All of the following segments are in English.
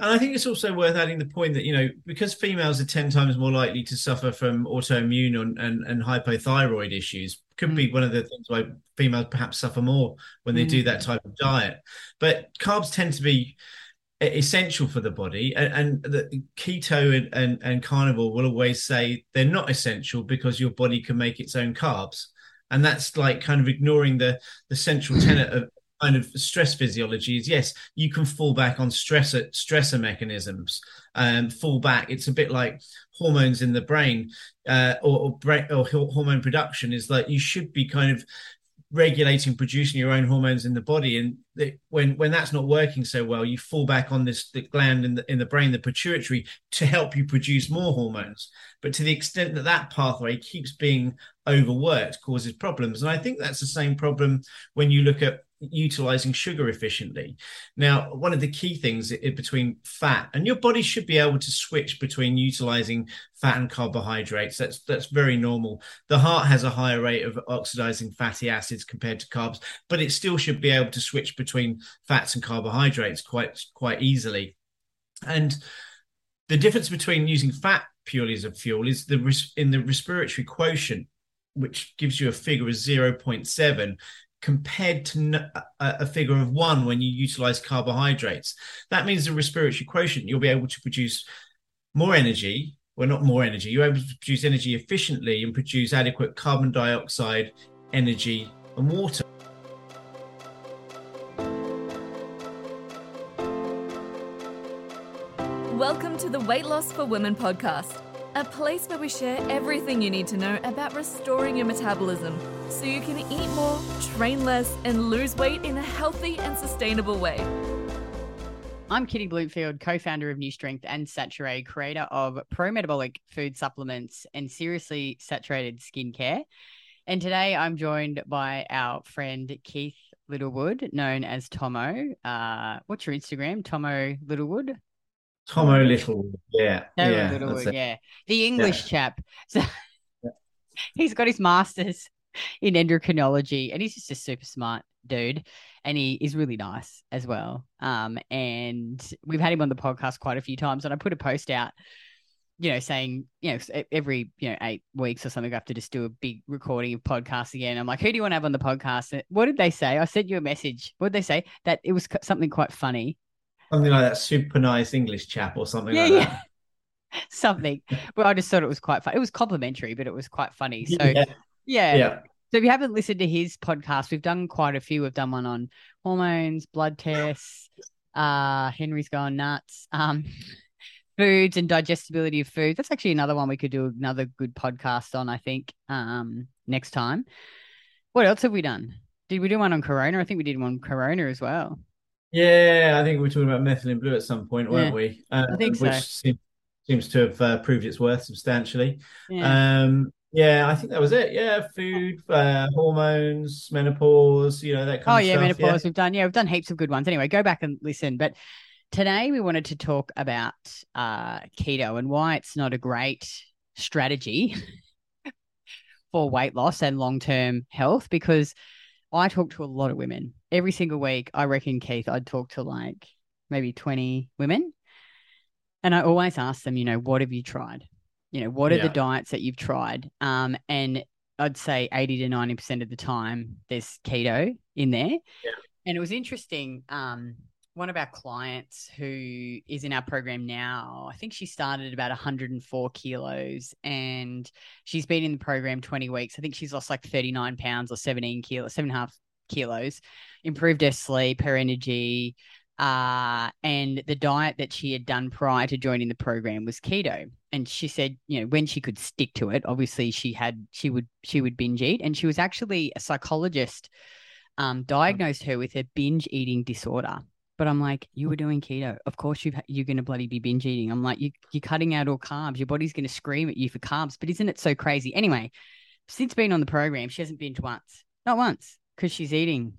And I think it's also worth adding the point that, you know, because females are 10 times more likely to suffer from autoimmune and, and, and hypothyroid issues, could mm. be one of the things why females perhaps suffer more when they mm. do that type of diet. But carbs tend to be essential for the body and, and the keto and, and, and carnivore will always say they're not essential because your body can make its own carbs and that's like kind of ignoring the the central tenet of kind of stress physiology is yes, you can fall back on stressor stressor mechanisms. Um, fall back. It's a bit like hormones in the brain uh, or, or, brain, or hormone production. Is like you should be kind of regulating producing your own hormones in the body and when when that's not working so well you fall back on this the gland in the in the brain the pituitary to help you produce more hormones but to the extent that that pathway keeps being overworked causes problems and i think that's the same problem when you look at utilizing sugar efficiently. Now, one of the key things between fat and your body should be able to switch between utilizing fat and carbohydrates. That's that's very normal. The heart has a higher rate of oxidizing fatty acids compared to carbs, but it still should be able to switch between fats and carbohydrates quite quite easily. And the difference between using fat purely as a fuel is the in the respiratory quotient which gives you a figure of 0.7 compared to a figure of one when you utilize carbohydrates. That means the respiratory quotient, you'll be able to produce more energy. Well, not more energy, you're able to produce energy efficiently and produce adequate carbon dioxide, energy, and water. Welcome to the Weight Loss for Women podcast a place where we share everything you need to know about restoring your metabolism so you can eat more, train less, and lose weight in a healthy and sustainable way. I'm Kitty Blomfield, co founder of Nu Strength and Saturée, creator of pro metabolic food supplements and seriously saturated skincare. And today I'm joined by our friend Keith Littlewood, known as Tommo. Uh, what's your Instagram? Tommo Littlewood? Tommo Little, yeah, yeah, yeah, the English yeah. chap. So he's got his masters in endocrinology, and he's just a super smart dude, and he is really nice as well. Um, and we've had him on the podcast quite a few times, and I put a post out you know, saying, you know, every, you know, eight weeks or something, I have to just do a big recording of podcasts again. I'm like, who do you want to have on the podcast? What did they say? I sent you a message. What did they say? That it was something quite funny something like that super nice English chap or something yeah, like yeah. that. something. Well, I just thought it was quite fun. It was complimentary, but it was quite funny. So yeah. yeah. yeah. So if you haven't listened to his podcast, we've done quite a few. We've done one on hormones, blood tests. Uh, Henry's gone nuts. Um, foods and digestibility of food. That's actually another one we could do another good podcast on. I think um, next time. What else have we done? Did we do one on Corona? I think we did one on Corona as well. Yeah, I think we were talking about methylene blue at some point, weren't yeah, we? Uh, I think so. Which seems, seems to have uh, proved its worth substantially. Yeah. Um, yeah, I think that was it. Yeah, food, uh, hormones, menopause, you know that kind oh, of yeah, stuff. menopause. Yeah. menopause We've done. Yeah, we've done heaps of good ones. Anyway, go back and listen. But today we wanted to talk about uh, keto and why it's not a great strategy for weight loss and long term health because I talk to a lot of women every single week. I reckon, Keith, I'd talk to like maybe 20 women. And I always ask them, you know, what have you tried? You know, what are yeah. the diets that you've tried? Um, and I'd say 80 to 90% of the time there's keto in there. Yeah. And it was interesting. Um, one of our clients who is in our program now, I think she started about 104 kilos and she's been in the program 20 weeks. I think she's lost like 39 pounds or 17 kilos, seven and a half kilos, improved her sleep, her energy. Uh, and the diet that she had done prior to joining the program was keto. And she said, you know, when she could stick to it, obviously she had, she would, she would binge eat. And she was actually a psychologist um, diagnosed her with a binge eating disorder. But I'm like, you were doing keto. Of course, you you're going to bloody be binge eating. I'm like, you, you're cutting out all carbs. Your body's going to scream at you for carbs. But isn't it so crazy? Anyway, since being on the program, she hasn't binged once. Not once, because she's eating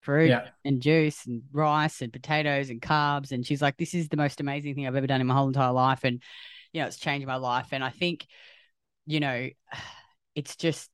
fruit yeah. and juice and rice and potatoes and carbs. And she's like, this is the most amazing thing I've ever done in my whole entire life. And, you know, it's changed my life. And I think, you know, it's just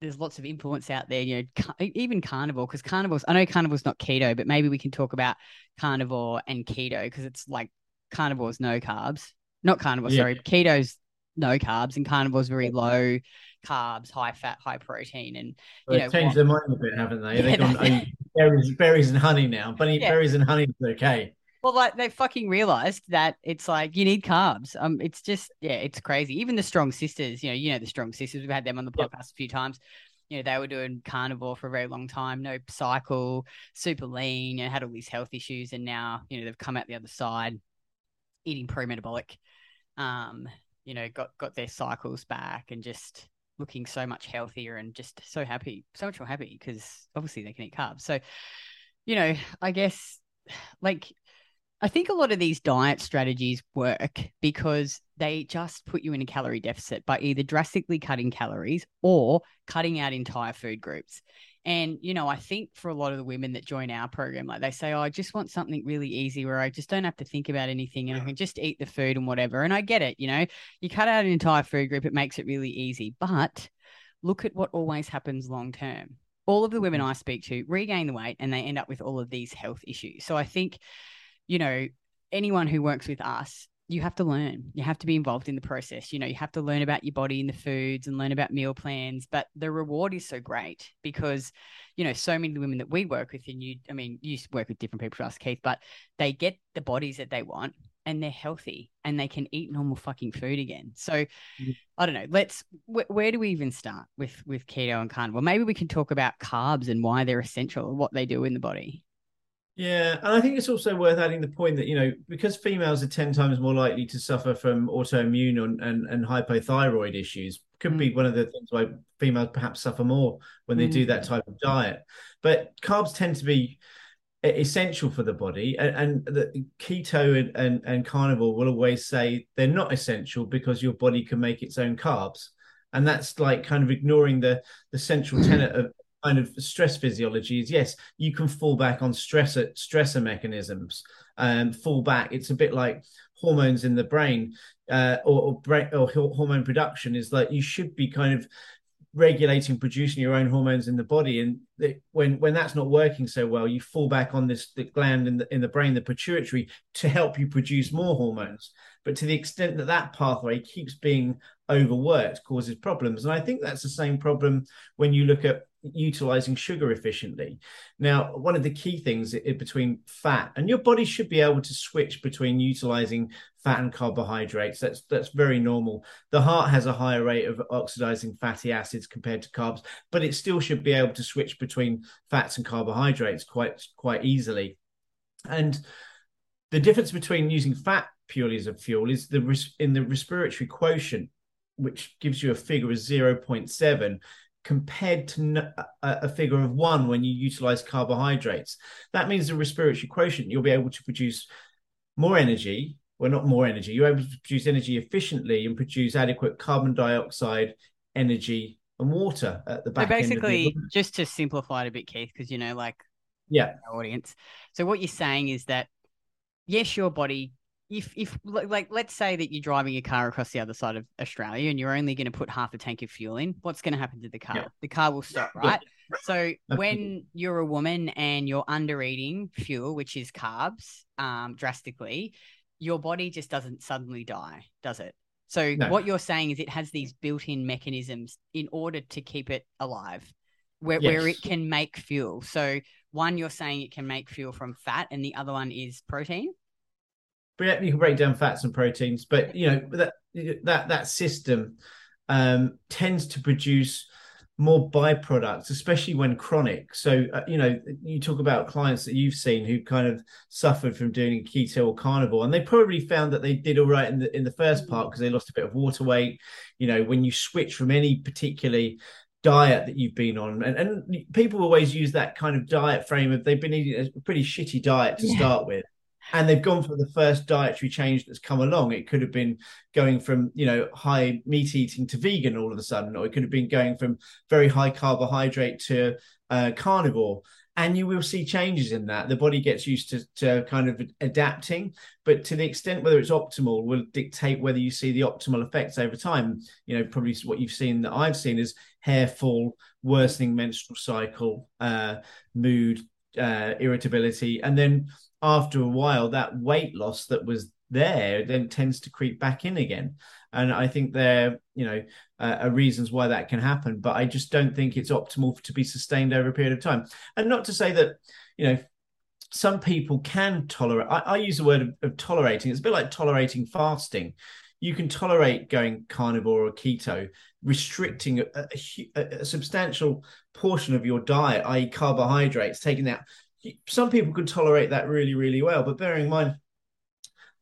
there's lots of influence out there, you know, even carnivore, because carnivore's, I know carnivore's not keto, but maybe we can talk about carnivore and keto because it's like carnivore's no carbs. Not carnivore, Yeah. sorry. Keto's no carbs, and carnivore's very low carbs, high fat, high protein, and They've know, changed their mind a bit, haven't they? Yeah, They've gone oh, berries, berries and honey now. Bunny Yeah. berries and honey is okay. Well, like they fucking realized that it's like you need carbs. Um, it's just yeah, it's crazy. Even the strong sisters, you know, you know the strong sisters. We've had them on the Yep. podcast a few times. You know, they were doing carnivore for a very long time, no cycle, super lean, you know, had all these health issues, and now you know they've come out the other side, eating pro-metabolic. Um, you know, got got their cycles back and just looking so much healthier and just so happy, so much more happy because obviously they can eat carbs. So, you know, I guess like I think a lot of these diet strategies work because they just put you in a calorie deficit by either drastically cutting calories or cutting out entire food groups. And, you know, I think for a lot of the women that join our program, like they say, oh, I just want something really easy where I just don't have to think about anything and I can just eat the food and whatever. And I get it, you know, you cut out an entire food group, it makes it really easy. But look at what always happens long term. All of the women mm. I speak to regain the weight and they end up with all of these health issues. So I think you know, anyone who works with us, you have to learn. You have to be involved in the process. You know, you have to learn about your body and the foods and learn about meal plans. But the reward is so great because, you know, so many women that we work with, and you, I mean, you work with different people us, Keith, but they get the bodies that they want and they're healthy and they can eat normal fucking food again. So Mhm. I don't know. Let's wh- where do we even start with with keto and carnivore? Maybe we can talk about carbs and why they're essential and what they do in the body. Yeah, and I think it's also worth adding the point that you know because females are ten times more likely to suffer from autoimmune and and, and hypothyroid issues could be mm. one of the things why females perhaps suffer more when they do mm. that type of diet. But carbs tend to be essential for the body, and, and the keto and, and and carnivore will always say they're not essential because your body can make its own carbs, and that's like kind of ignoring the the central tenet of kind of stress physiology is yes, you can fall back on stressor stressor mechanisms. Um, fall back. It's a bit like hormones in the brain, uh, or or, brain, or hormone production is like you should be kind of regulating producing your own hormones in the body and the, when when that's not working so well you fall back on this the gland in the in the brain the pituitary to help you produce more hormones but to the extent that that pathway keeps being overworked causes problems. And i think that's the same problem when you look at utilizing sugar efficiently. Now one of the key things i- between fat and your body should be able to switch between utilizing fat and carbohydrates. That's that's very normal. The heart has a higher rate of oxidizing fatty acids compared to carbs but it still should be able to switch between fats and carbohydrates quite quite easily. And the difference between using fat purely as a fuel is the res- in the respiratory quotient which gives you a figure of 0.7 compared to n- a, figure of 1 when you utilize carbohydrates that means the respiratory quotient you'll be able to produce more energy well not more energy you're able to produce energy efficiently and produce adequate carbon dioxide energy and water at the So back your basically, just to simplify it a bit, Keith, because you know, like yeah audience. So what you're saying is that yes, your body. If if like let's say that you're driving a car across the other side of Australia and you're only going to put half a tank of fuel in, what's going to happen to the car? Yeah. The car will stop, Yeah. right? So when you're a woman and you're under eating fuel, which is carbs, um, drastically, your body just doesn't suddenly die, does it? So No. what you're saying is it has these built-in mechanisms in order to keep it alive, where where it can make fuel. So one, you're saying it can make fuel from fat, and the other one is protein. You can break down fats and proteins, but you know that that that system um, tends to produce more byproducts, especially when chronic. So uh, you know, you talk about clients that you've seen who kind of suffered from doing keto or carnivore, and they probably found that they did all right in the in the first part because they lost a bit of water weight. You know, when you switch from any particularly diet that you've been on and, and people always use that kind of diet frame of they've been eating a pretty shitty diet to Yeah. start with and they've gone for the first dietary change that's come along. It could have been going from you know high meat eating to vegan all of a sudden, or it could have been going from very high carbohydrate to uh, carnivore. And you will see changes in that. The body gets used to, to kind of adapting, but to the extent whether it's optimal will dictate whether you see the optimal effects over time. You know, probably what you've seen that I've seen is hair fall, worsening menstrual cycle, uh, mood, uh, irritability, and then after a while, that weight loss that was there, then tends to creep back in again. And I think there, you know, uh, are reasons why that can happen. But I just don't think it's optimal to be sustained over a period of time. And not to say that, you know, some people can tolerate. I, I use the word of, of tolerating. It's a bit like tolerating fasting you can tolerate going carnivore or keto, restricting a, a, a, substantial portion of your diet, i.e., carbohydrates, taking that. Some people could tolerate that really, really well, but bearing in mind,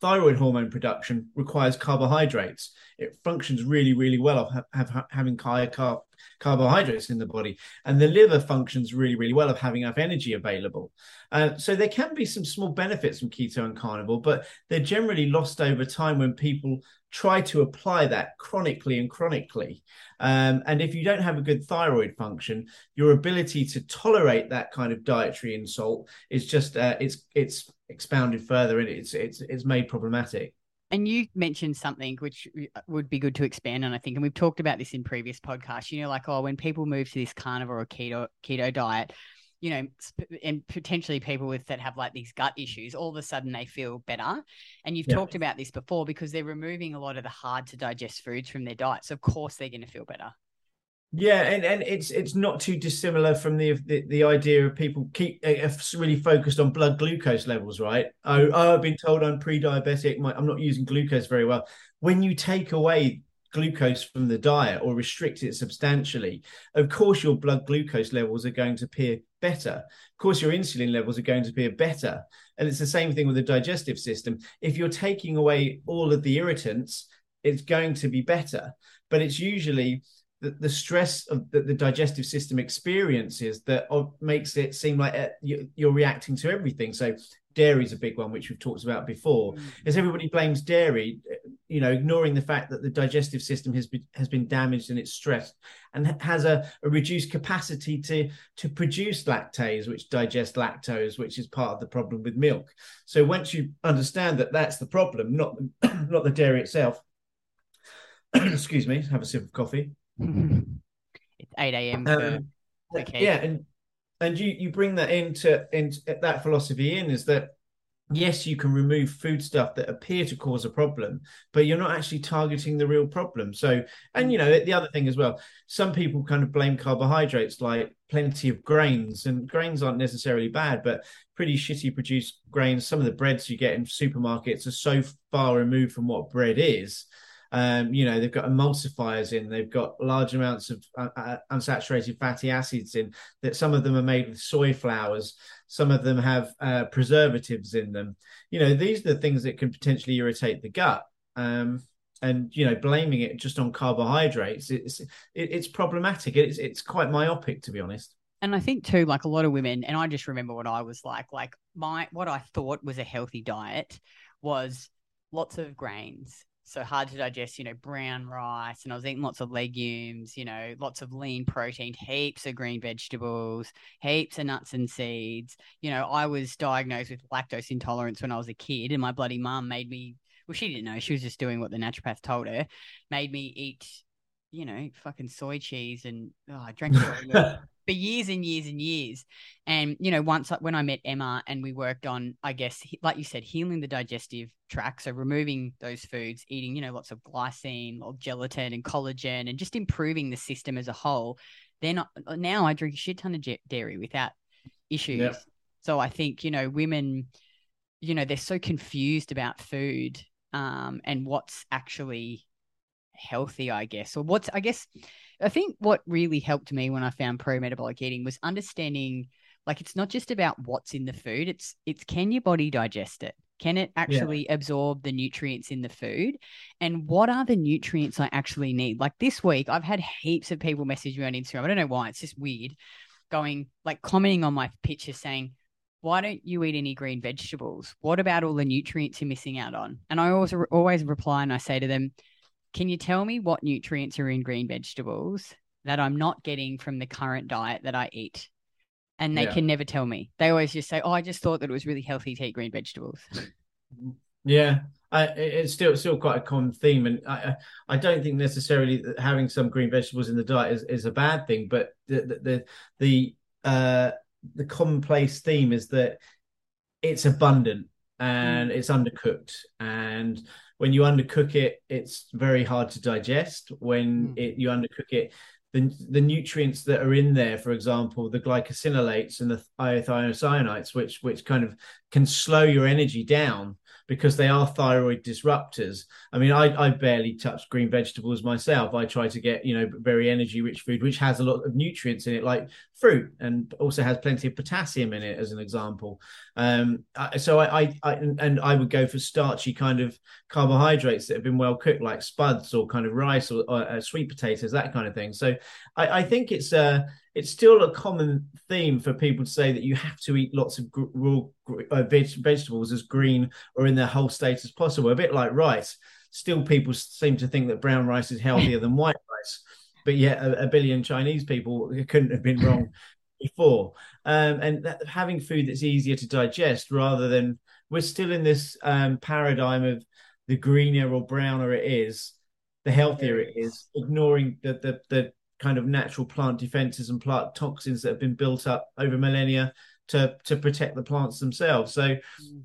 thyroid hormone production requires carbohydrates. It functions really, really well of have, having higher carb, carbohydrates in the body, and the liver functions really, really well of having enough energy available. Uh, so there can be some small benefits from keto and carnivore, but they're generally lost over time when people try to apply that chronically and chronically. Um, and if you don't have a good thyroid function, your ability to tolerate that kind of dietary insult is just uh, it's it's expounded further and it's it's it's made problematic. And you mentioned something which uh, would be good to expand on, I think, and we've talked about this in previous podcasts. You know, like oh, when people move to this carnivore or keto keto diet, you know, and potentially people with that have like these gut issues, all of a sudden they feel better. And you've yeah. talked about this before because they're removing a lot of the hard to digest foods from their diet. So of course they're going to feel better. Yeah, and, and it's it's not too dissimilar from the the, the idea of people keep uh, really focused on blood glucose levels, right? Oh, mm. oh I've been told I'm pre-diabetic. I'm not using glucose very well. When you take away glucose from the diet or restrict it substantially, of course your blood glucose levels are going to appear better. Of course, your insulin levels are going to appear better. And it's the same thing with the digestive system. If you're taking away all of the irritants, it's going to be better. But it's usually the, the stress of the, the digestive system experiences that makes it seem like uh, you're reacting to everything. So dairy is a big one, which we've talked about before. Mm. As everybody blames dairy, you know, ignoring the fact that the digestive system has been has been damaged and it's stressed and has a, a reduced capacity to to produce lactase, which digests lactose, which is part of the problem with milk. So once you understand that that's the problem, not not the dairy itself. excuse me, have a sip of coffee. It's eight a.m. Um, okay. Yeah, and and you you bring that into into that philosophy in is that yes you can remove food stuff that appear to cause a problem but you're not actually targeting the real problem so and you know the other thing as well some people kind of blame carbohydrates like plenty of grains and grains aren't necessarily bad but pretty shitty produced grains some of the breads you get in supermarkets are so far removed from what bread is um, you know, they've got emulsifiers in, they've got large amounts of uh, uh, unsaturated fatty acids in. That some of them are made with soy flours, some of them have uh, preservatives in them. You know, these are the things that can potentially irritate the gut. Um, and you know, blaming it just on carbohydrates, it's it, it's problematic. It's it's quite myopic, to be honest. And I think too, like a lot of women, and I just remember what I was like. Like my what I thought was a healthy diet was lots of grains so hard to digest, you know, brown rice, and I was eating lots of legumes, you know, lots of lean protein, heaps of green vegetables, heaps of nuts and seeds. You know, I was diagnosed with lactose intolerance when I was a kid, and my bloody mum made me. Well, she didn't know; she was just doing what the naturopath told her. Made me eat, you know, fucking soy cheese, and oh, I drank it for years and years and years. And, you know, once when I met Emma and we worked on, I guess, like you said, healing the digestive tract. So removing those foods, eating, you know, lots of glycine or gelatin and collagen and just improving the system as a whole. Then now I drink a shit ton of dairy without issues. Yep. So I think, you know, women, you know, they're so confused about food um, and what's actually healthy, I guess, or what's, I guess, I think what really helped me when I found pro metabolic eating was understanding like it's not just about what's in the food, it's it's can your body digest it? Can it actually yeah. absorb the nutrients in the food? And what are the nutrients I actually need? Like this week, I've had heaps of people message me on Instagram. I don't know why, it's just weird. Going like commenting on my pictures saying, why don't you eat any green vegetables? What about all the nutrients you're missing out on? And I always always reply and I say to them, can you tell me what nutrients are in green vegetables that I'm not getting from the current diet that I eat? And they yeah. can never tell me. They always just say, "Oh, I just thought that it was really healthy to eat green vegetables." Yeah, I, it's still still quite a common theme, and I I don't think necessarily that having some green vegetables in the diet is, is a bad thing, but the the the, the uh the commonplace theme is that it's abundant and it's undercooked. And when you undercook it, it's very hard to digest. When Mm. it, you undercook it, the, the nutrients that are in there, for example, the glucosinolates and the isothiocyanate, which which kind of can slow your energy down because they are thyroid disruptors. I mean, I, I barely touch green vegetables myself. I try to get, you know, very energy rich food, which has a lot of nutrients in it, like fruit, and also has plenty of potassium in it, as an example. Um, so I, I, I and I would go for starchy kind of carbohydrates that have been well cooked, like spuds or kind of rice or, or uh, sweet potatoes, that kind of thing. So I, I think it's uh it's still a common theme for people to say that you have to eat lots of gr- raw uh, veg- vegetables as green or in their whole state as possible. A bit like rice. Still, people seem to think that brown rice is healthier than white rice, but yet a, a billion Chinese people couldn't have been wrong before. Um, and that, having food that's easier to digest rather than we're still in this um, paradigm of the greener or browner it is, the healthier it is, ignoring the the the kind of natural plant defenses and plant toxins that have been built up over millennia to to protect the plants themselves. So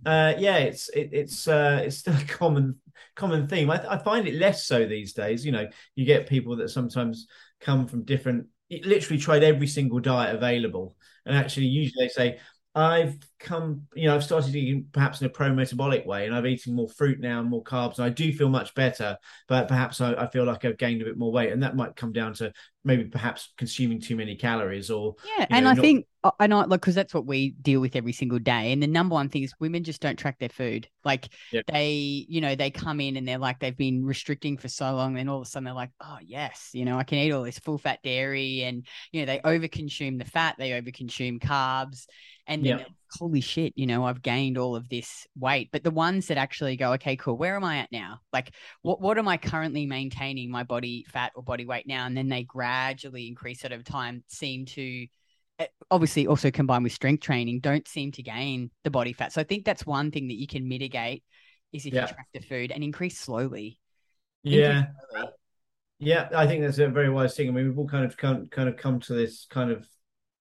uh, yeah, it's it, it's uh, it's still a common common theme. I, I find it less so these days. You know, you get people that sometimes come from different, literally tried every single diet available, and actually usually they say. I've come, you know, I've started eating perhaps in a pro metabolic way, and I've eaten more fruit now and more carbs, and I do feel much better. But perhaps I, I feel like I've gained a bit more weight, and that might come down to maybe perhaps consuming too many calories or Yeah, and know, I not- think uh, I know, like, because that's what we deal with every single day. And the number one thing is women just don't track their food. Like, Yeah. they, you know, they come in and they're like they've been restricting for so long, then all of a sudden they're like, oh yes, you know, I can eat all this full fat dairy, and you know, they overconsume the fat, they overconsume carbs, and then Yeah. Holy shit, you know, I've gained all of this weight. But the ones that actually go, okay, cool, where am I at now? Like, what what am I currently maintaining my body fat or body weight now? And then they gradually increase over time, seem to eh, obviously also combined with strength training, don't seem to gain the body fat. So I think that's one thing that you can mitigate is if Yeah. you track the food and increase slowly. yeah Increase slowly. Yeah, I think that's a very wise thing. I mean, we've all kind of come, kind of come to this kind of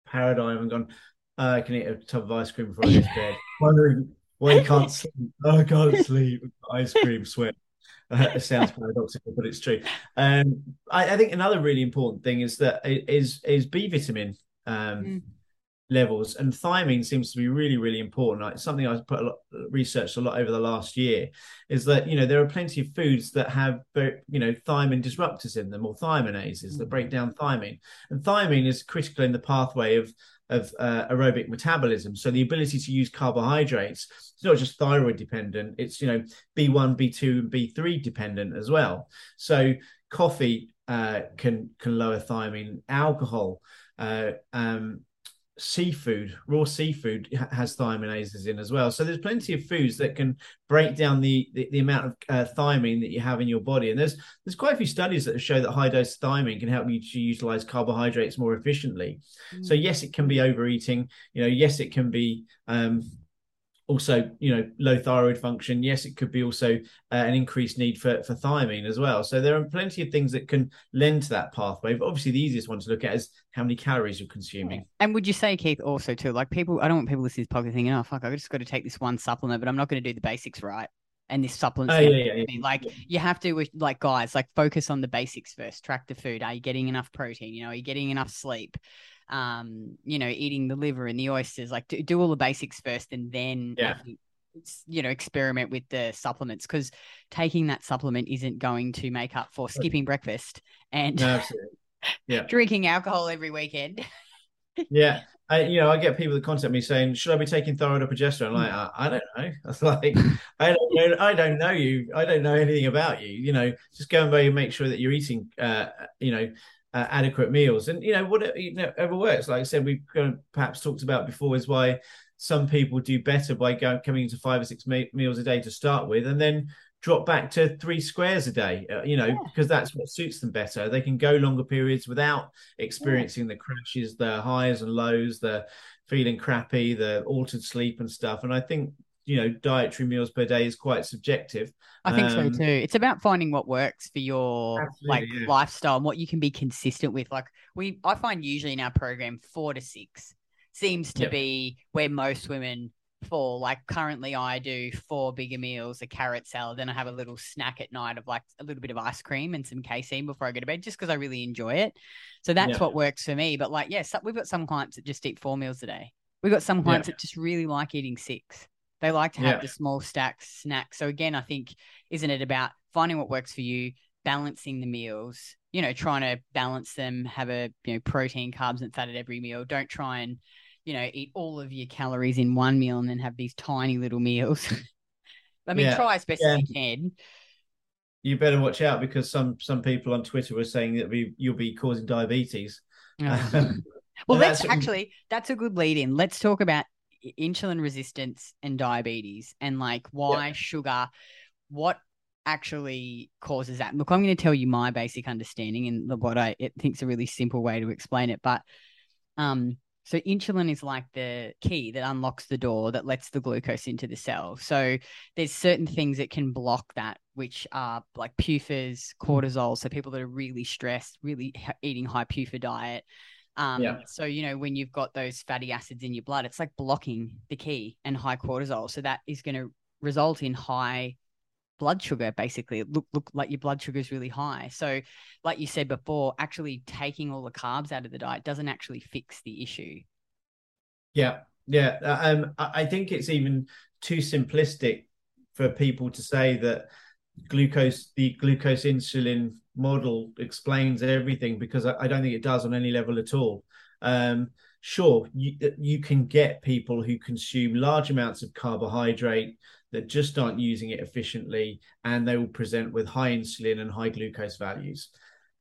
paradigm and gone, "Uh, I can eat a tub of ice cream before I go to bed. Wondering why you can't sleep. Oh, I can't sleep. Ice cream, sweat. Uh, it sounds paradoxical, but it's true. Um, I, I think another really important thing is that is is B vitamin um, Mm. Levels, and thiamine seems to be really, really important. Something I've put a lot researched a lot over the last year is that you know there are plenty of foods that have you know thiamine disruptors in them or thiaminases that break down thiamine, and thiamine is critical in the pathway of of uh, aerobic metabolism. So the ability to use carbohydrates, it's not just thyroid dependent, it's you know B1, B2, and B3 dependent as well. So coffee uh, can can lower thiamine, alcohol, uh, um, seafood, raw seafood has thiaminases in as well. So there's plenty of foods that can break down the the, the amount of uh, thiamine that you have in your body. And there's there's quite a few studies that show that high dose thiamine can help you to utilize carbohydrates more efficiently. So yes, it can be overeating. You know, yes, it can be um, also you know low thyroid function. Yes, it could be also uh, an increased need for for thiamine as well. So there are plenty of things that can lend to that pathway. But obviously, the easiest one to look at is how many calories you're consuming. And would you say, Keith, also too, like people, I don't want people listening to this podcast thinking, oh, fuck, i've just got to take this one supplement, but I'm not going to do the basics right. And this supplement, Oh, yeah, yeah, yeah. like you have to, like guys, like focus on the basics first. Track the food. Are you getting enough protein? You know, are you getting enough sleep? Um, you know, eating the liver and the oysters. Like do, do all the basics first, and then Yeah. You know, experiment with the supplements because taking that supplement isn't going to make up for skipping breakfast and No. Yeah. drinking alcohol every weekend. Yeah. I, you know, I get people that contact me saying, "Should I be taking thyroid or progesterone?" I'm like, I, I don't know. I like, I don't know. I don't know you. I don't know anything about you. You know, just go and and make sure that you're eating, uh, you know, uh, adequate meals. And you know, whatever you know, ever works. Like I said, we've kind of perhaps talked about before is why some people do better by going coming into five or six me- meals a day to start with, and then drop back to three squares a day. Uh, you know, Yeah. because that's what suits them better. They can go longer periods without experiencing the crashes, the highs and lows, the feeling crappy, the altered sleep and stuff. And I think you know, dietary meals per day is quite subjective. I think Um, so too. It's about finding what works for your like yeah. lifestyle and what you can be consistent with. Like we, I find usually in our program, four to six seems to Yep. be where most women fall like currently I do four bigger meals, a carrot salad, then I have a little snack at night of like a little bit of ice cream and some casein before I go to bed, just because I really enjoy it. So that's yeah. what works for me. But like, yes, yeah, we've got some clients that just eat four meals a day. We've got some clients that just really like eating six. They like to have the small stack snacks. So again, I think isn't it about finding what works for you, balancing the meals, you know, trying to balance them, have a you know protein, carbs, and fat at every meal. Don't try and you know, eat all of your calories in one meal and then have these tiny little meals. I mean, yeah. try as best yeah. as you can. You better watch out because some some people on Twitter were saying that we, you'll be causing diabetes. Oh. well, let's actually that's a good lead in. Let's talk about insulin resistance and diabetes and like why yeah. sugar, what actually causes that. Look, I'm going to tell you my basic understanding and what I think is a really simple way to explain it, but um so insulin is like the key that unlocks the door that lets the glucose into the cell. So there's certain things that can block that, which are like PUFAs, cortisol. So people that are really stressed, really eating high PUFA diet. Um, yeah. So you know when you've got those fatty acids in your blood, it's like blocking the key and high cortisol. So that is going to result in high blood sugar basically. It look look like your blood sugar is really high. So like you said before actually taking all the carbs out of the diet doesn't actually fix the issue. Yeah. Yeah. Um i think it's even too simplistic for people to say that glucose the glucose insulin model explains everything because I, I don't think it does on any level at all um sure you, you can get people who consume large amounts of carbohydrate that just aren't using it efficiently and they will present with high insulin and high glucose values.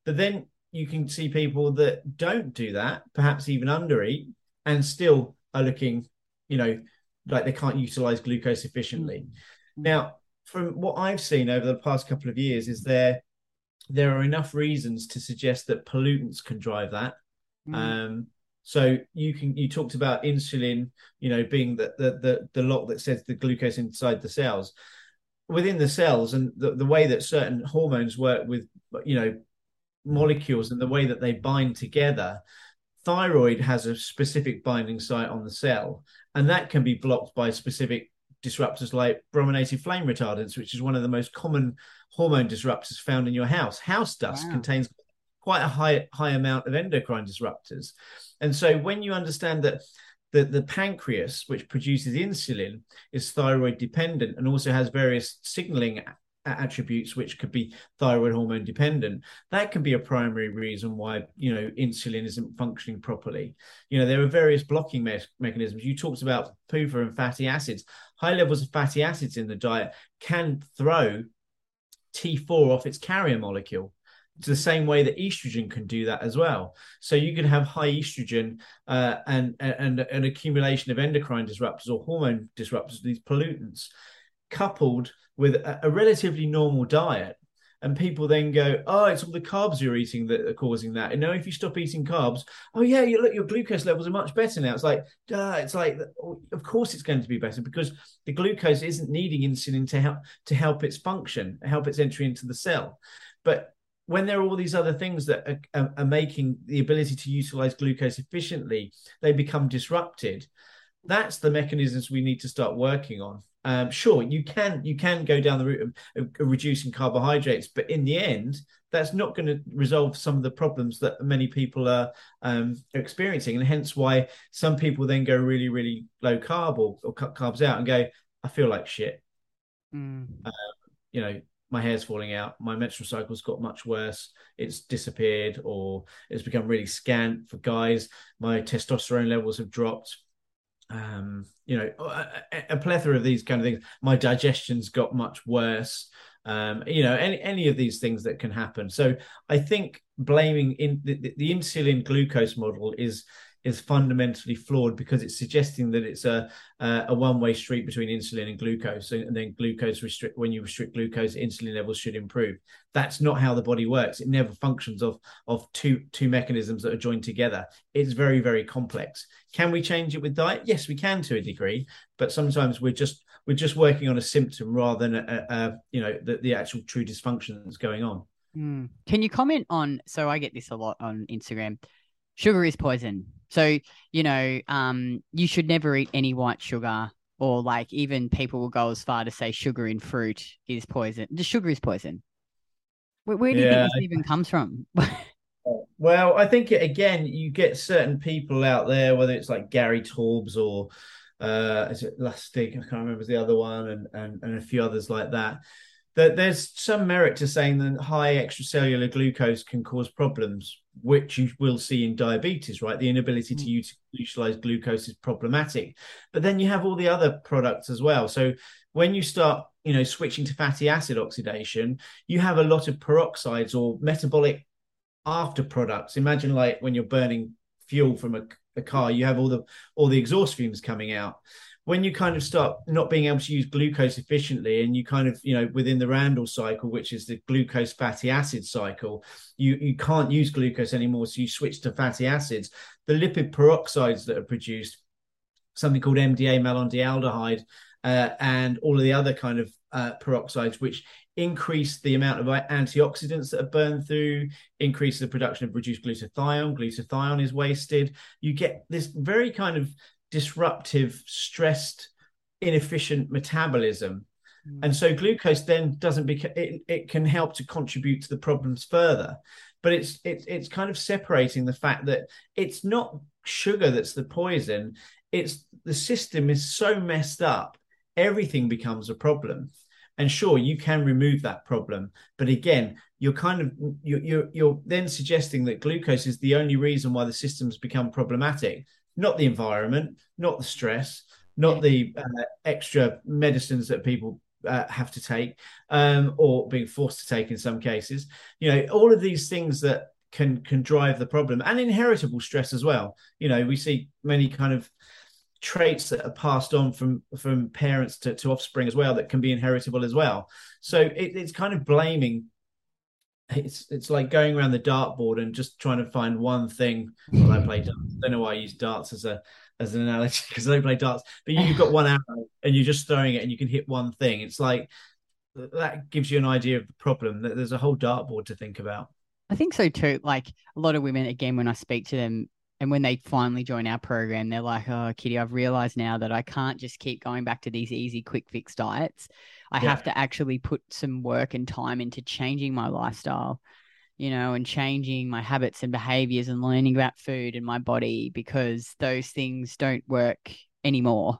But then you can see people that don't do that, perhaps even undereat, and still are looking, you know, like they can't utilize glucose efficiently. Mm-hmm. Now, from what I've seen over the past couple of years, is there there are enough reasons to suggest that pollutants can drive that. Mm-hmm. Um, so you can you talked about insulin, you know, being the the the, the lock that says the glucose inside the cells. Within the cells and the, the way that certain hormones work with you know molecules and the way that they bind together, thyroid has a specific binding site on the cell, and that can be blocked by specific disruptors like brominated flame retardants, which is one of the most common hormone disruptors found in your house. House dust wow. contains quite a high high amount of endocrine disruptors. And so when you understand that the, the pancreas, which produces insulin, is thyroid dependent and also has various signaling attributes which could be thyroid hormone dependent. That can be a primary reason why you know insulin isn't functioning properly. You know there are various blocking me- mechanisms. You talked about PUFA and fatty acids. High levels of fatty acids in the diet can throw T4 off its carrier molecule. It's the same way that estrogen can do that as well. So you can have high estrogen uh, and, and an accumulation of endocrine disruptors or hormone disruptors, these pollutants, coupled with a, a, relatively normal diet. And people then go, oh, it's all the carbs you're eating that are causing that. And now, if you stop eating carbs, oh yeah, you look, your glucose levels are much better now. It's like, duh, it's like, oh, of course it's going to be better because the glucose isn't needing insulin to help to help its function, help its entry into the cell. But when there are all these other things that are, are, are, making the ability to utilize glucose efficiently, they become disrupted. That's the mechanisms we need to start working on. Um, sure, you can you can go down the route of, of, reducing carbohydrates, but in the end, that's not going to resolve some of the problems that many people are, um, experiencing, and hence why some people then go really really low carb or, or cut carbs out and go, I feel like shit. Mm. Uh, you know, my hair's falling out, my menstrual cycle's got much worse, it's disappeared, or it's become really scant for guys. My testosterone levels have dropped. Um, you know, a, a, plethora of these kind of things. My digestion's got much worse. Um, you know, any any of these things that can happen. So I think blaming in the, the insulin glucose model is is fundamentally flawed because it's suggesting that it's a a one way street between insulin and glucose, and then glucose restrict when you restrict glucose, insulin levels should improve. That's not how the body works. It never functions of of two two mechanisms that are joined together. It's very very complex. Can we change it with diet? Yes, we can to a degree, but sometimes we're just we're just working on a symptom rather than a, a you know the, the actual true dysfunction that's going on. Mm. Can you comment on? So I get this a lot on Instagram. Sugar is poison so, you know, um, you should never eat any white sugar or like even people will go as far to say sugar in fruit is poison. The sugar is poison. Where, where do you Yeah, think this even comes from? Well, I think again, you get certain people out there, whether it's like Gary Taubes or uh, is it Lustig? I can't remember the other one, and and and a few others like that. That there's some merit to saying that high extracellular glucose can cause problems, which you will see in diabetes, right? The inability to mm. use, utilize glucose is problematic. But then you have all the other products as well. So when you start, you know, switching to fatty acid oxidation, you have a lot of peroxides or metabolic after products. Imagine like when you're burning fuel from a, a car, you have all the all the exhaust fumes coming out. When you kind of start not being able to use glucose efficiently, and you kind of you know within the Randle cycle, which is the glucose fatty acid cycle, you you can't use glucose anymore, so you switch to fatty acids. The lipid peroxides that are produced, something called MDA malondialdehyde, uh, and all of the other kind of uh, peroxides, which increase the amount of antioxidants that are burned through, increase the production of reduced glutathione. Glutathione is wasted. You get this very kind of disruptive, stressed, inefficient metabolism. Mm. And so glucose then doesn't become it, it can help to contribute to the problems further. But it's it's it's kind of separating the fact that it's not sugar that's the poison. It's the system is so messed up, everything becomes a problem and sure you can remove that problem but again you're kind of you're, you're, you're then suggesting that glucose is the only reason why the system's become problematic not the environment not the stress not the uh, extra medicines that people uh, have to take um, or being forced to take in some cases. You know all of these things that can can drive the problem and inheritable stress as well. You know we see many kind of traits that are passed on from from parents to, to offspring as well that can be inheritable as well. So it, it's kind of blaming it's it's like going around the dartboard and just trying to find one thing i play darts. I don't know why i use darts as a as an analogy because i don't play darts. But you, you've got one arrow and you're just throwing it and you can hit one thing. It's like that gives you an idea of the problem. That there's a whole dartboard to think about. I think so too. Like a lot of women, again, when I speak to them, and when they finally join our program, they're like, "Oh, Kitty, I've realized now that I can't just keep going back to these easy, quick fix diets. I yeah. have to actually put some work and time into changing my lifestyle, you know, and changing my habits and behaviors and learning about food and my body because those things don't work anymore."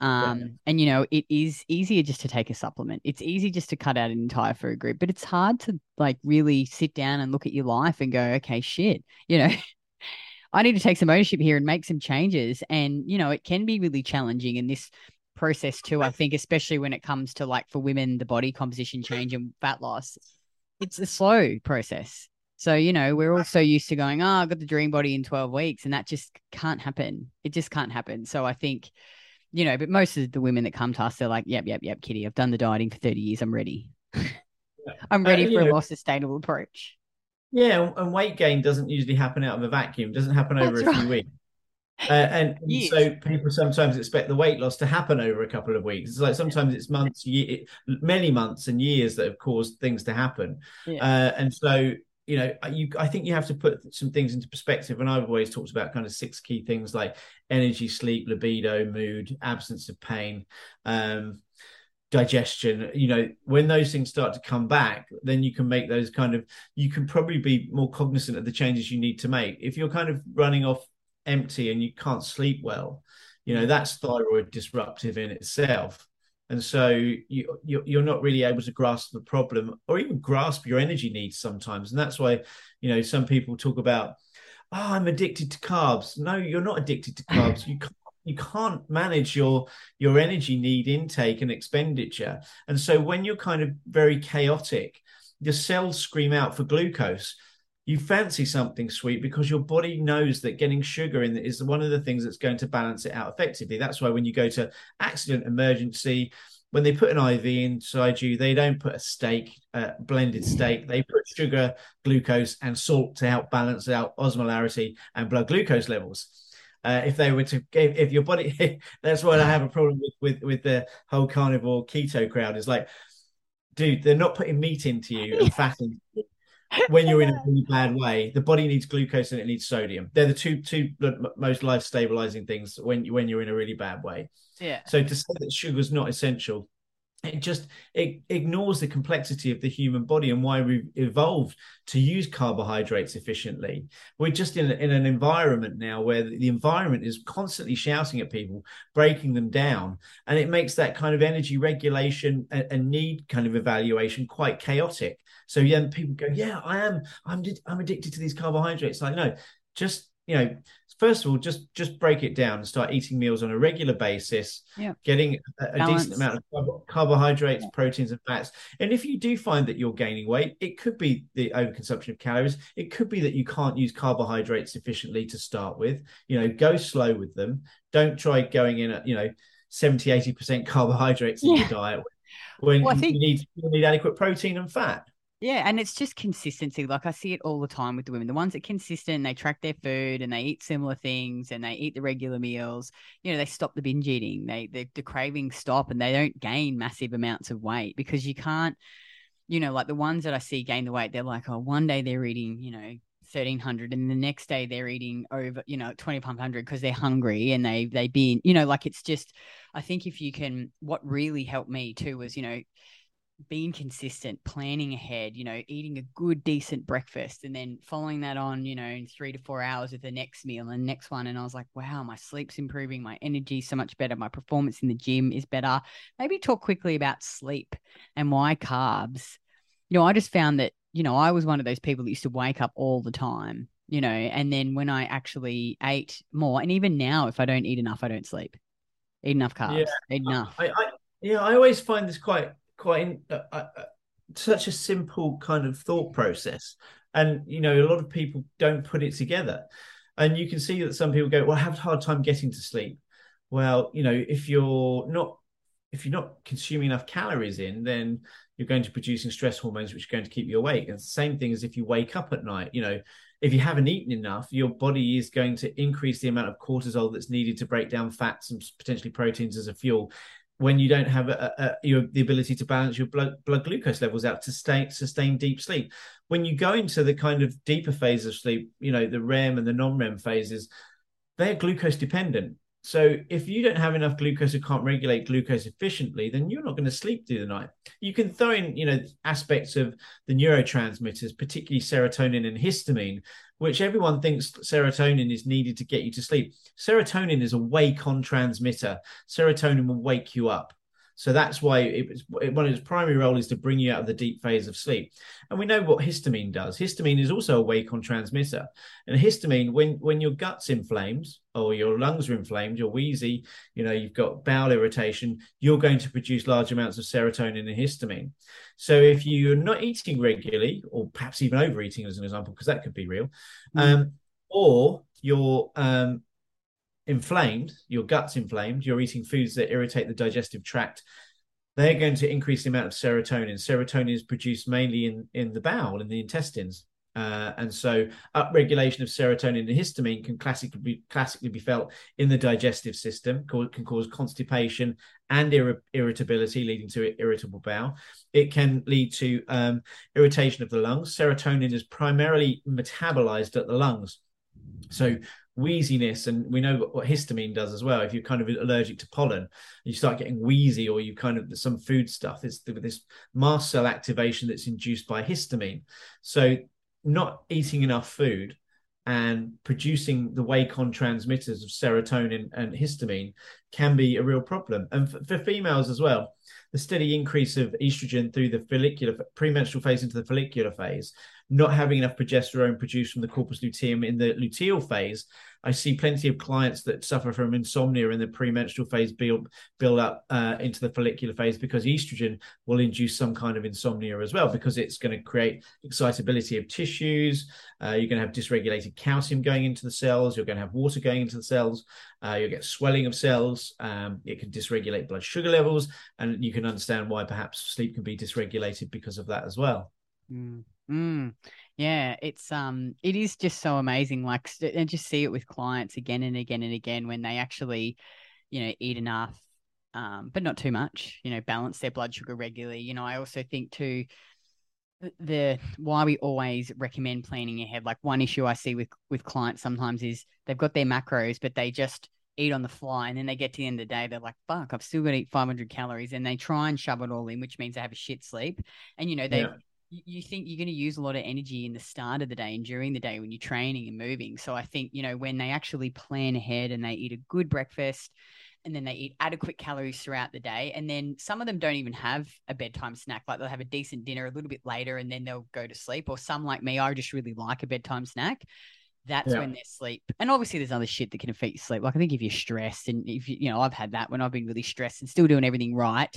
Um, yeah. and you know, it is easier just to take a supplement. It's easy just to cut out an entire food group, but it's hard to like really sit down and look at your life and go, okay, shit, you know, I need to take some ownership here and make some changes. And, you know, it can be really challenging in this process too. I think, especially when it comes to like for women, the body composition change and fat loss, it's a slow process. So, you know, we're all so used to going, oh, I got the dream body in 12 weeks, and that just can't happen. It just can't happen. So I think, you know, but most of the women that come to us, they're like, yep, yep, yep, Kitty, I've done the dieting for 30 years. I'm ready. I'm ready uh, for know, a more sustainable approach. Yeah, and weight gain doesn't usually happen out of a vacuum. It doesn't happen over That's a right. few weeks. Uh, and, yes. so people sometimes expect the weight loss to happen over a couple of weeks. It's like sometimes it's months, year, many months and years that have caused things to happen. Yeah. Uh, and so you know, you I think you have to put some things into perspective. And I've always talked about kind of six key things like energy, sleep, libido, mood, absence of pain. Um, digestion you know when those things start to come back then you can make those kind of you can probably be more cognizant of the changes you need to make. If you're kind of running off empty and you can't sleep well you know mm. that's thyroid disruptive in itself. And so you you're not really able to grasp the problem or even grasp your energy needs sometimes. And that's why you know some people talk about oh i'm addicted to carbs. No you're not addicted to carbs. You can't you can't manage your your energy need intake and expenditure and so when you're kind of very chaotic your cells scream out for glucose you fancy something sweet because your body knows that getting sugar in is one of the things that's going to balance it out effectively that's why when you go to accident emergency when they put an IV inside you, they don't put a steak, uh, blended steak. They put sugar, glucose, and salt to help balance out osmolarity and blood glucose levels. Uh, if they were to if, if your body that's what I have a problem with with with the whole carnivore keto crowd is like dude they're not putting meat into you and fat into you when you're in a really bad way, the body needs glucose and it needs sodium. They're the two two most life stabilizing things when you, when you're in a really bad way. Yeah. So to say that sugar is not essential it just it ignores the complexity of the human body and why we've evolved to use carbohydrates efficiently. We're just in, in an environment now where the environment is constantly shouting at people breaking them down and it makes that kind of energy regulation and, and need kind of evaluation quite chaotic. So yeah people go yeah i am i'm i'm addicted to these carbohydrates. Like no just you know first of all just just break it down and start eating meals on a regular basis yeah. getting a, a decent amount of carbohydrates yeah. proteins and fats and if you do find that you're gaining weight it could be the overconsumption of calories it could be that you can't use carbohydrates sufficiently to start with you know go slow with them don't try going in at you know 70 80% carbohydrates in yeah. your diet when well, think... you need you need adequate protein and fat yeah, and it's just consistency. Like I see it all the time with the women. The ones that consistent, they track their food and they eat similar things and they eat the regular meals. You know, they stop the binge eating. They, the cravings stop and they don't gain massive amounts of weight because you can't. You know, like the ones that I see gain the weight, they're like, oh, one day they're eating, you know, 1300 and the next day they're eating over you know 2500 because they're hungry and they they been you know like it's just i think if you can what really helped me too was you know being consistent, planning ahead, you know, eating a good, decent breakfast, and then following that on, you know, in three to four hours with the next meal and the next one. And I was like, wow, my sleep's improving, my energy so much better, my performance in the gym is better. Maybe talk quickly about sleep and why carbs. You know, I just found that, you know, I was one of those people that used to wake up all the time, you know, and then when I actually ate more, and even now, if I don't eat enough, I don't sleep. Eat enough carbs. Yeah. Eat enough. I, I, yeah, I always find this quite quite in, uh, uh, uh, such a simple kind of thought process, and you know a lot of people don't put it together, and you can see that some people go, "Well, I have a hard time getting to sleep." Well, you know, if you're not if you're not consuming enough calories in, then you're going to producing stress hormones, which are going to keep you awake. And same thing as if you wake up at night. You know, if you haven't eaten enough, your body is going to increase the amount of cortisol that's needed to break down fats and potentially proteins as a fuel when you don't have a, a, your, the ability to balance your blood, blood glucose levels out to stay, sustain deep sleep. When you go into the kind of deeper phase of sleep, you know, the REM and the non-REM phases, they're glucose dependent. So if you don't have enough glucose or can't regulate glucose efficiently, then you're not going to sleep through the night. You can throw in, you know, aspects of the neurotransmitters, particularly serotonin and histamine, which everyone thinks serotonin is needed to get you to sleep. Serotonin is a wake on transmitter. Serotonin will wake you up. So that's why it was, one of its primary role is to bring you out of the deep phase of sleep. And we know what histamine does. Histamine is also a wake on transmitter. And histamine, when when your gut's inflamed or your lungs are inflamed, you're wheezy, you know, you've got bowel irritation, you're going to produce large amounts of serotonin and histamine. So if you're not eating regularly, or perhaps even overeating as an example, because that could be real, mm. um, or you're um, inflamed, your gut's inflamed, you're eating foods that irritate the digestive tract, they're going to increase the amount of serotonin. Serotonin is produced mainly in, in the bowel, in the intestines. Uh, and so upregulation of serotonin and histamine can classically be, classically be felt in the digestive system, can cause constipation and ir- irritability, leading to irritable bowel. It can lead to um, irritation of the lungs. Serotonin is primarily metabolized at the lungs. So wheeziness and we know what histamine does as well. If you're kind of allergic to pollen you start getting wheezy or you kind of some food stuff it's this mast cell activation that's induced by histamine. So not eating enough food and producing the wake on transmitters of serotonin and histamine can be a real problem. And for, for females as well the steady increase of estrogen through the follicular premenstrual phase into the follicular phase not having enough progesterone produced from the corpus luteum in the luteal phase. I see plenty of clients that suffer from insomnia in the premenstrual phase build build up uh, into the follicular phase because estrogen will induce some kind of insomnia as well because it's going to create excitability of tissues. Uh, you're going to have dysregulated calcium going into the cells. You're going to have water going into the cells. Uh, you'll get swelling of cells. Um, it can dysregulate blood sugar levels, and you can understand why perhaps sleep can be dysregulated because of that as well. Mm. Mm, yeah, it's um, it is just so amazing. Like, and just see it with clients again and again and again when they actually, you know, eat enough, um, but not too much. You know, balance their blood sugar regularly. You know, I also think too, the why we always recommend planning ahead. Like one issue I see with with clients sometimes is they've got their macros, but they just eat on the fly, and then they get to the end of the day, they're like, "Fuck, I've still got to eat 500 calories," and they try and shove it all in, which means they have a shit sleep. And you know they. Yeah. You think you're going to use a lot of energy in the start of the day and during the day when you're training and moving. So I think, you know, when they actually plan ahead and they eat a good breakfast, and then they eat adequate calories throughout the day. And then some of them don't even have a bedtime snack. Like they'll have a decent dinner a little bit later and then they'll go to sleep. Or some like me, I just really like a bedtime snack. That's yeah. when their sleep. And obviously there's other shit that can affect your sleep. Like I think if you're stressed and if you, you know, I've had that when I've been really stressed and still doing everything right,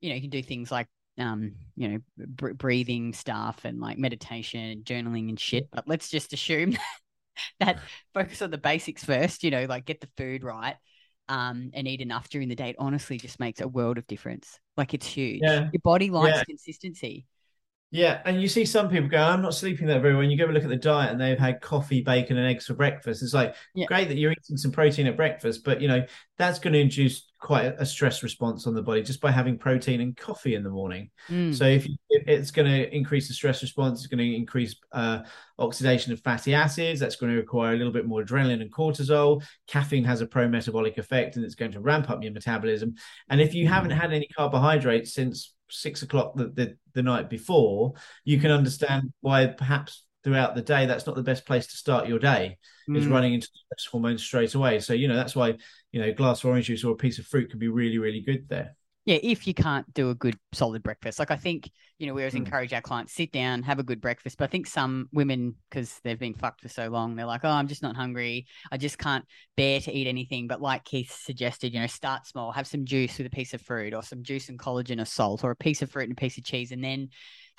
you know, you can do things like um, you know, b- breathing stuff and like meditation, journaling and shit. But let's just assume that focus on the basics first, you know, like get the food right um, and eat enough during the day, it honestly just makes a world of difference. Like it's huge. Yeah. Your body likes yeah. consistency. Yeah, and you see some people go, "I'm not sleeping that very well." When you go and look at the diet, and they've had coffee, bacon, and eggs for breakfast, it's like yeah. great that you're eating some protein at breakfast, but you know that's going to induce quite a stress response on the body just by having protein and coffee in the morning. Mm. So if, you, it's going to increase the stress response, it's going to increase uh, oxidation of fatty acids. That's going to require a little bit more adrenaline and cortisol. Caffeine has a pro-metabolic effect, and it's going to ramp up your metabolism. And if you mm. haven't had any carbohydrates since six o'clock the, the, the night before, you can understand why perhaps throughout the day that's not the best place to start your day mm. is running into stress hormones straight away. So you know that's why you know glass of orange juice or a piece of fruit can be really really good there yeah if you can't do a good solid breakfast. Like i think you know we always mm. encourage our clients sit down have a good breakfast. But i think some women because they've been fucked for so long they're like oh i'm just not hungry. I just can't bear to eat anything. But like keith suggested you know start small have some juice with a piece of fruit or some juice and collagen or salt or a piece of fruit and a piece of cheese. And then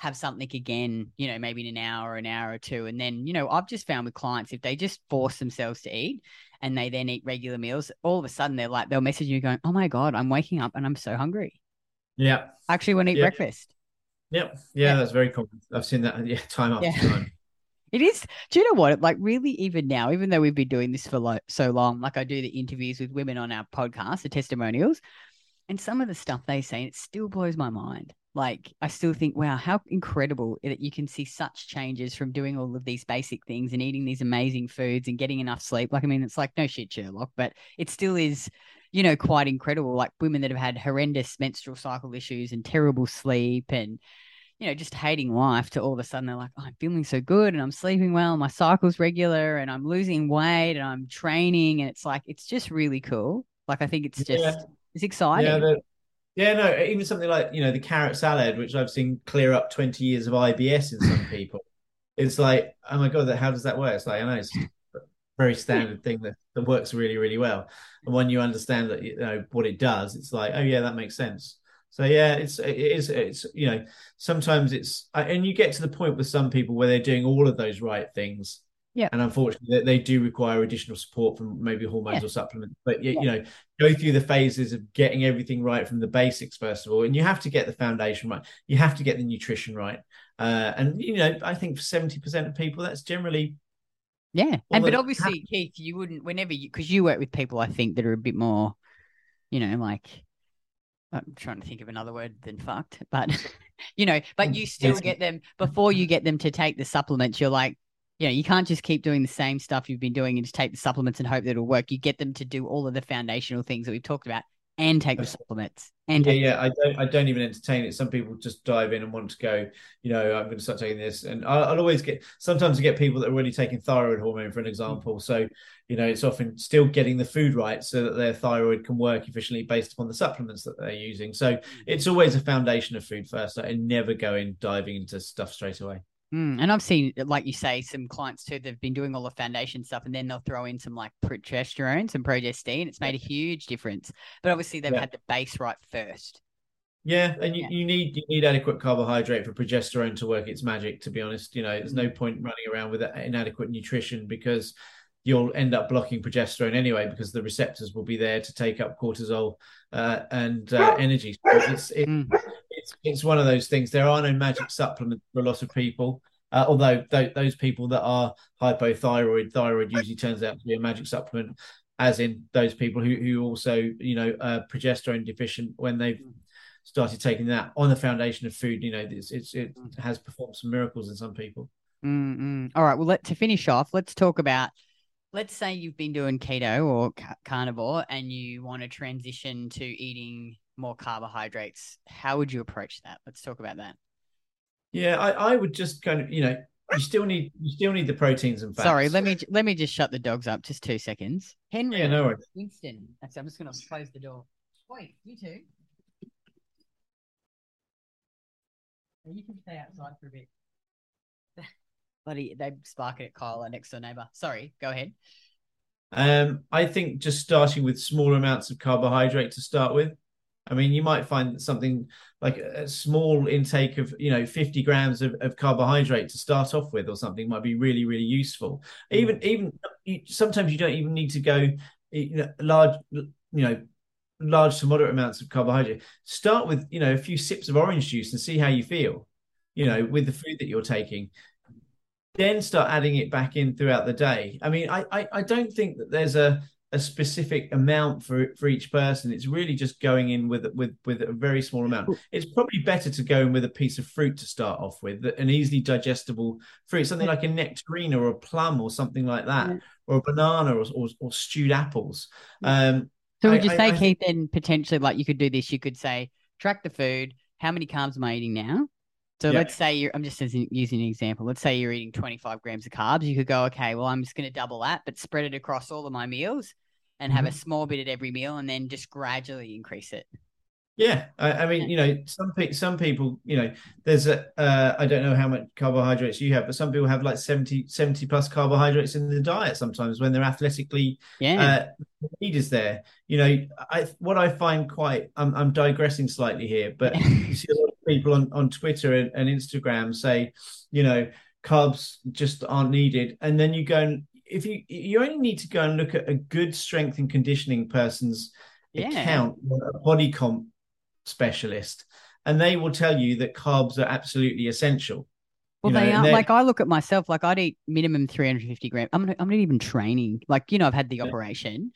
have something again, you know, maybe in an hour, or an hour or two. And then, you know, I've just found with clients, if they just force themselves to eat and they then eat regular meals, all of a sudden they're like, they'll message you going, Oh my God, I'm waking up and I'm so hungry. Yeah. I actually want to eat yeah. breakfast. Yep. Yeah, yeah, that's very common. I've seen that yeah, time after yeah. time. It is. Do you know what? Like, really, even now, even though we've been doing this for like so long, like I do the interviews with women on our podcast, the testimonials, and some of the stuff they say, it still blows my mind like I still think, wow, how incredible that you can see such changes from doing all of these basic things and eating these amazing foods and getting enough sleep. Like, I mean, it's like no shit, Sherlock, but it still is, you know, quite incredible. Like women that have had horrendous menstrual cycle issues and terrible sleep and, you know, just hating life to all of a sudden they're like, oh, I'm feeling so good and I'm sleeping well, my cycle's regular and I'm losing weight and I'm training. And it's like, it's just really cool. Like, I think it's just, yeah. it's exciting. Yeah, yeah, no, even something like you know the carrot salad, which I've seen clear up twenty years of IBS in some people. it's like, oh my god, how does that work? It's like I know it's a very standard thing that, that works really, really well. And when you understand that you know what it does, it's like, oh yeah, that makes sense. So yeah, it's it is it's you know sometimes it's and you get to the point with some people where they're doing all of those right things yeah. And unfortunately, they, they, do require additional support from maybe hormones yeah. or supplements. But you, yeah. you know, go through the phases of getting everything right from the basics first of all, and you have to get the foundation right. You have to get the nutrition right. Uh, and you know, I think for seventy percent of people, that's generally yeah. And but obviously, have... Keith, you wouldn't whenever you because you work with people, I think that are a bit more, you know, like I'm trying to think of another word than fucked, but you know, but you still get them before you get them to take the supplements. You're like, you know, you can't just keep doing the same stuff you've been doing and just take the supplements and hope that it'll work. You get them to do all of the foundational things that we've talked about and take the supplements. And yeah, yeah, I don't, I don't even entertain it. Some people just dive in and want to go. You know, I'm going to start taking this, and I'll, I'll always get. Sometimes I get people that are already taking thyroid hormone, for an example. So, you know, it's often still getting the food right so that their thyroid can work efficiently based upon the supplements that they're using. So, it's always a foundation of food first. I never go in diving into stuff straight away. Mm, and I've seen, like you say, some clients too. They've been doing all the foundation stuff, and then they'll throw in some like progesterone, some progestin. It's made a huge difference. But obviously, they've yeah. had the base right first. Yeah, and you, yeah. you need you need adequate carbohydrate for progesterone to work its magic. To be honest, you know, there's no mm. point running around with inadequate nutrition because you'll end up blocking progesterone anyway because the receptors will be there to take up cortisol uh, and uh, energy. So it's, it, mm it's it's one of those things. There are no magic supplements for a lot of people. Uh, although th- those people that are hypothyroid, thyroid usually turns out to be a magic supplement, as in those people who who also you know uh, progesterone deficient when they've started taking that on the foundation of food, you know, it's, it's it Mm. has performed some miracles in some people. Mm-mm. All right. Well, let to finish off, let's talk about. Let's say you've been doing keto or ca- carnivore, and you want to transition to eating more carbohydrates. How would you approach that? Let's talk about that. Yeah, I, I would just kind of, you know, you still need you still need the proteins and fats. Sorry, let me let me just shut the dogs up. Just two seconds. Henry, Yeah, no worries. Winston. Actually, I'm just going to close the door. Wait, you two. You can stay outside for a bit. Bloody, they spark it at Kyle, our next door neighbor. Sorry, go ahead. Um, I think just starting with small amounts of carbohydrate to start with. I mean, you might find something like a small intake of, you know, 50 grams of, of carbohydrate to start off with, or something might be really, really useful. Even, even you, sometimes you don't even need to go, you know, large, you know, large to moderate amounts of carbohydrate. Start with, you know, a few sips of orange juice and see how you feel, you know, with the food that you're taking then start adding it back in throughout the day. I mean, I I, I don't think that there's a a specific amount for for each person. It's really just going in with with with a very small amount. It's probably better to go in with a piece of fruit to start off with, an easily digestible fruit, something like a nectarine or a plum or something like that, Yeah. or a banana or or, or stewed apples. Um, So would I- you I- say, I Keith, then potentially like you could do this? You could say, track the food. How many carbs am I eating now? So Yeah. let's say you're, I'm just using using an example. Let's say you're eating 25 grams of carbs. You could go, okay, well, I'm just going to double that, but spread it across all of my meals and have a Mhm. small bit at every meal and then just gradually increase it. Yeah, I, I mean, you know, some pe- some people, you know, there's a uh, I don't know how much carbohydrates you have, but some people have like 70, 70 plus carbohydrates in the diet sometimes when they're athletically Yeah. uh, need is there. You know, I what I find quite I'm I'm digressing slightly here, but you see a lot people on on Twitter and, and Instagram say, you know, carbs just aren't needed, and then you go and if you you only need to go and look at a good strength and conditioning person's Yeah. account, a body comp specialist, and they will tell you that carbs are absolutely essential. Well, you know, they are like I look at myself, like I'd eat minimum 350 grams. I'm not, I'm not even training. Like, you know, I've had the Yeah. operation.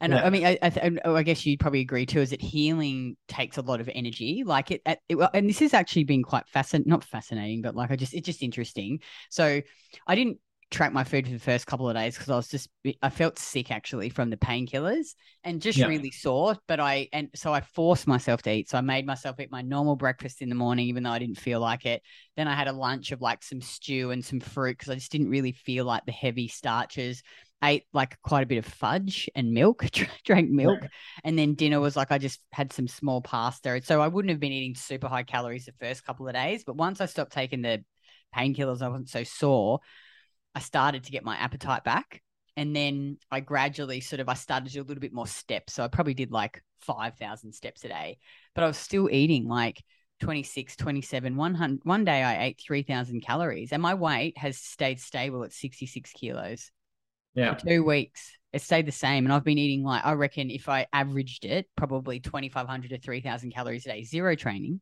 And Yeah. I mean, I, I, th- oh, I guess you'd probably agree too, is that healing takes a lot of energy. Like it, it and this has actually been quite fascinating, not fascinating, but like I just, it's just interesting. So I didn't track my food for the first couple of days because I was just, I felt sick actually from the painkillers and just Yeah. really sore. But I, and so I forced myself to eat. So I made myself eat my normal breakfast in the morning, even though I didn't feel like it. Then I had a lunch of like some stew and some fruit because I just didn't really feel like the heavy starches. Ate like quite a bit of fudge and milk, drank milk. And then dinner was like I just had some small pasta. So I wouldn't have been eating super high calories the first couple of days. But once I stopped taking the painkillers, I wasn't so sore. I started to get my appetite back. And then I gradually sort of I started to do a little bit more steps. So I probably did like 5,000 steps a day, but I was still eating like 26, 27, 100. One day I ate 3,000 calories and my weight has stayed stable at 66 kilos Yeah, for two weeks. It stayed the same. And I've been eating like, I reckon if I averaged it, probably 2,500 to 3,000 calories a day, zero training.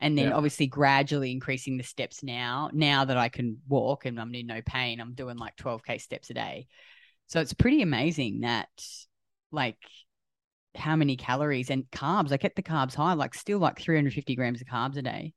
And then Yeah. obviously gradually increasing the steps now. Now that I can walk and I'm in no pain, I'm doing like 12K steps a day. So it's pretty amazing that, like, how many calories and carbs. I kept the carbs high, like still like 350 grams of carbs a day.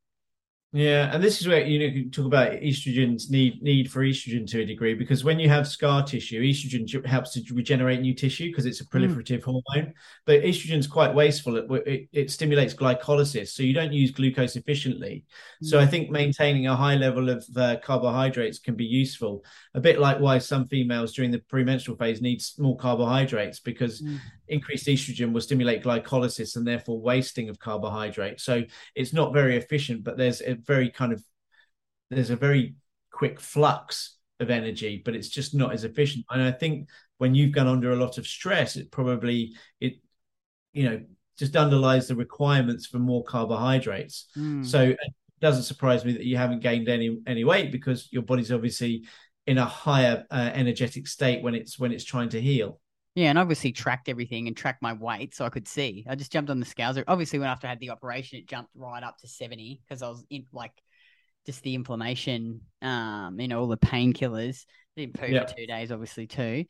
Yeah, and this is where you know you talk about estrogen's need need for estrogen to a degree because when you have scar tissue, estrogen helps to regenerate new tissue because it's a proliferative hormone. But estrogen's quite wasteful; it, it it stimulates glycolysis, so you don't use glucose efficiently. So I think maintaining a high level of uh, carbohydrates can be useful. A bit like why some females during the premenstrual phase need more carbohydrates because Mm. Increased estrogen will stimulate glycolysis and therefore wasting of carbohydrate. So it's not very efficient, but there's a very kind of there's a very quick flux of energy, but it's just not as efficient. And I think when you've gone under a lot of stress, it probably it you know just underlies the requirements for more carbohydrates. Mm. So it doesn't surprise me that you haven't gained any any weight because your body's obviously in a higher uh, energetic state when it's when it's trying to heal. Yeah, and obviously tracked everything and tracked my weight so I could see. I just jumped on the scales. Obviously, when after I had the operation, it jumped right up to 70 because I was in like just the inflammation, um, you know, all the painkillers. Didn't poo Yeah. for two days, obviously, too.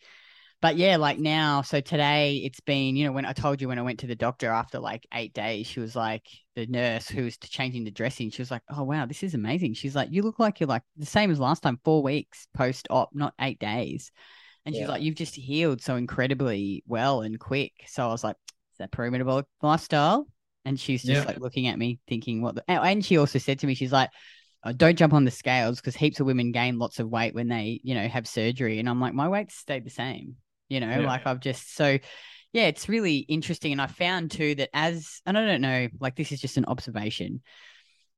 but yeah, like now, so today it's been, you know, when I told you when I went to the doctor after like eight days, she was like, the nurse who was changing the dressing, she was like, oh, wow, this is amazing. She's like, you look like you're like the same as last time, four weeks post op, not eight days. And she's Yeah. like, you've just healed so incredibly well and quick. So I was like, is that pro-metabolic lifestyle? And she's just Yeah. like looking at me thinking what the, and- and she also said to me, she's like, oh, don't jump on the scales because heaps of women gain lots of weight when they, you know, have surgery. And I'm like, my weight stayed the same, you know, Yeah. like I've just so yeah, it's really interesting. And I found too that as and I don't know, like this is just an observation.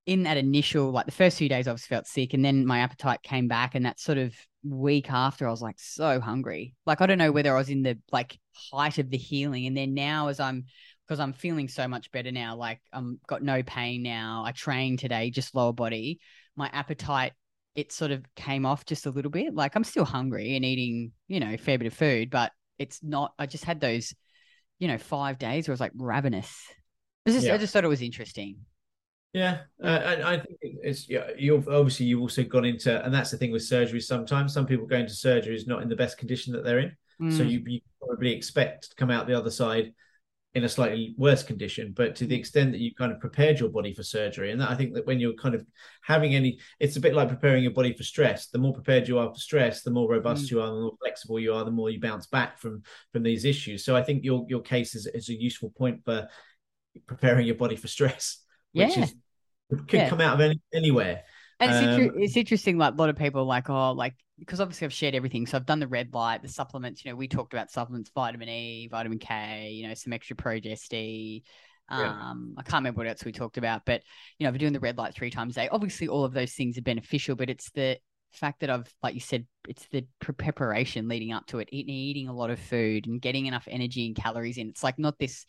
In that initial, like the first few days, I was felt sick, and then my appetite came back, and that sort of week after, I was like so hungry. Like I don't know whether I was in the like height of the healing, and then now as I'm because I'm feeling so much better now, like I'm got no pain now. I trained today, just lower body. My appetite it sort of came off just a little bit. Like I'm still hungry and eating, you know, a fair bit of food, but it's not. I just had those, you know, five days where I was like ravenous. Was just, I just thought it was interesting. Yeah, uh, and I think it's yeah. You've obviously you've also gone into, and that's the thing with surgery. Sometimes some people go into surgery is not in the best condition that they're in, so Mm, you, you probably expect to come out the other side in a slightly worse condition. But to the Mm. extent that you kind of prepared your body for surgery, and that, I think that when you're kind of having any, it's a bit like preparing your body for stress. The more prepared you are for stress, the more robust Mm. you are, the more flexible you are, the more you bounce back from from these issues. So I think your your case is, is a useful point for preparing your body for stress, which Yeah. is could Yeah. come out of any, anywhere. And it's, inter- Um, it's interesting, like a lot of people are like, oh, like, because obviously I've shared everything. So I've done the red light, the supplements, you know, we talked about supplements, vitamin E, vitamin K, you know, some extra progest. Yeah. Um, I can't remember what else we talked about, but you know, I've been doing the red light three times a day. Obviously, all of those things are beneficial, but it's the fact that I've, like you said, it's the preparation leading up to it, eating, eating a lot of food and getting enough energy and calories in. It's like not this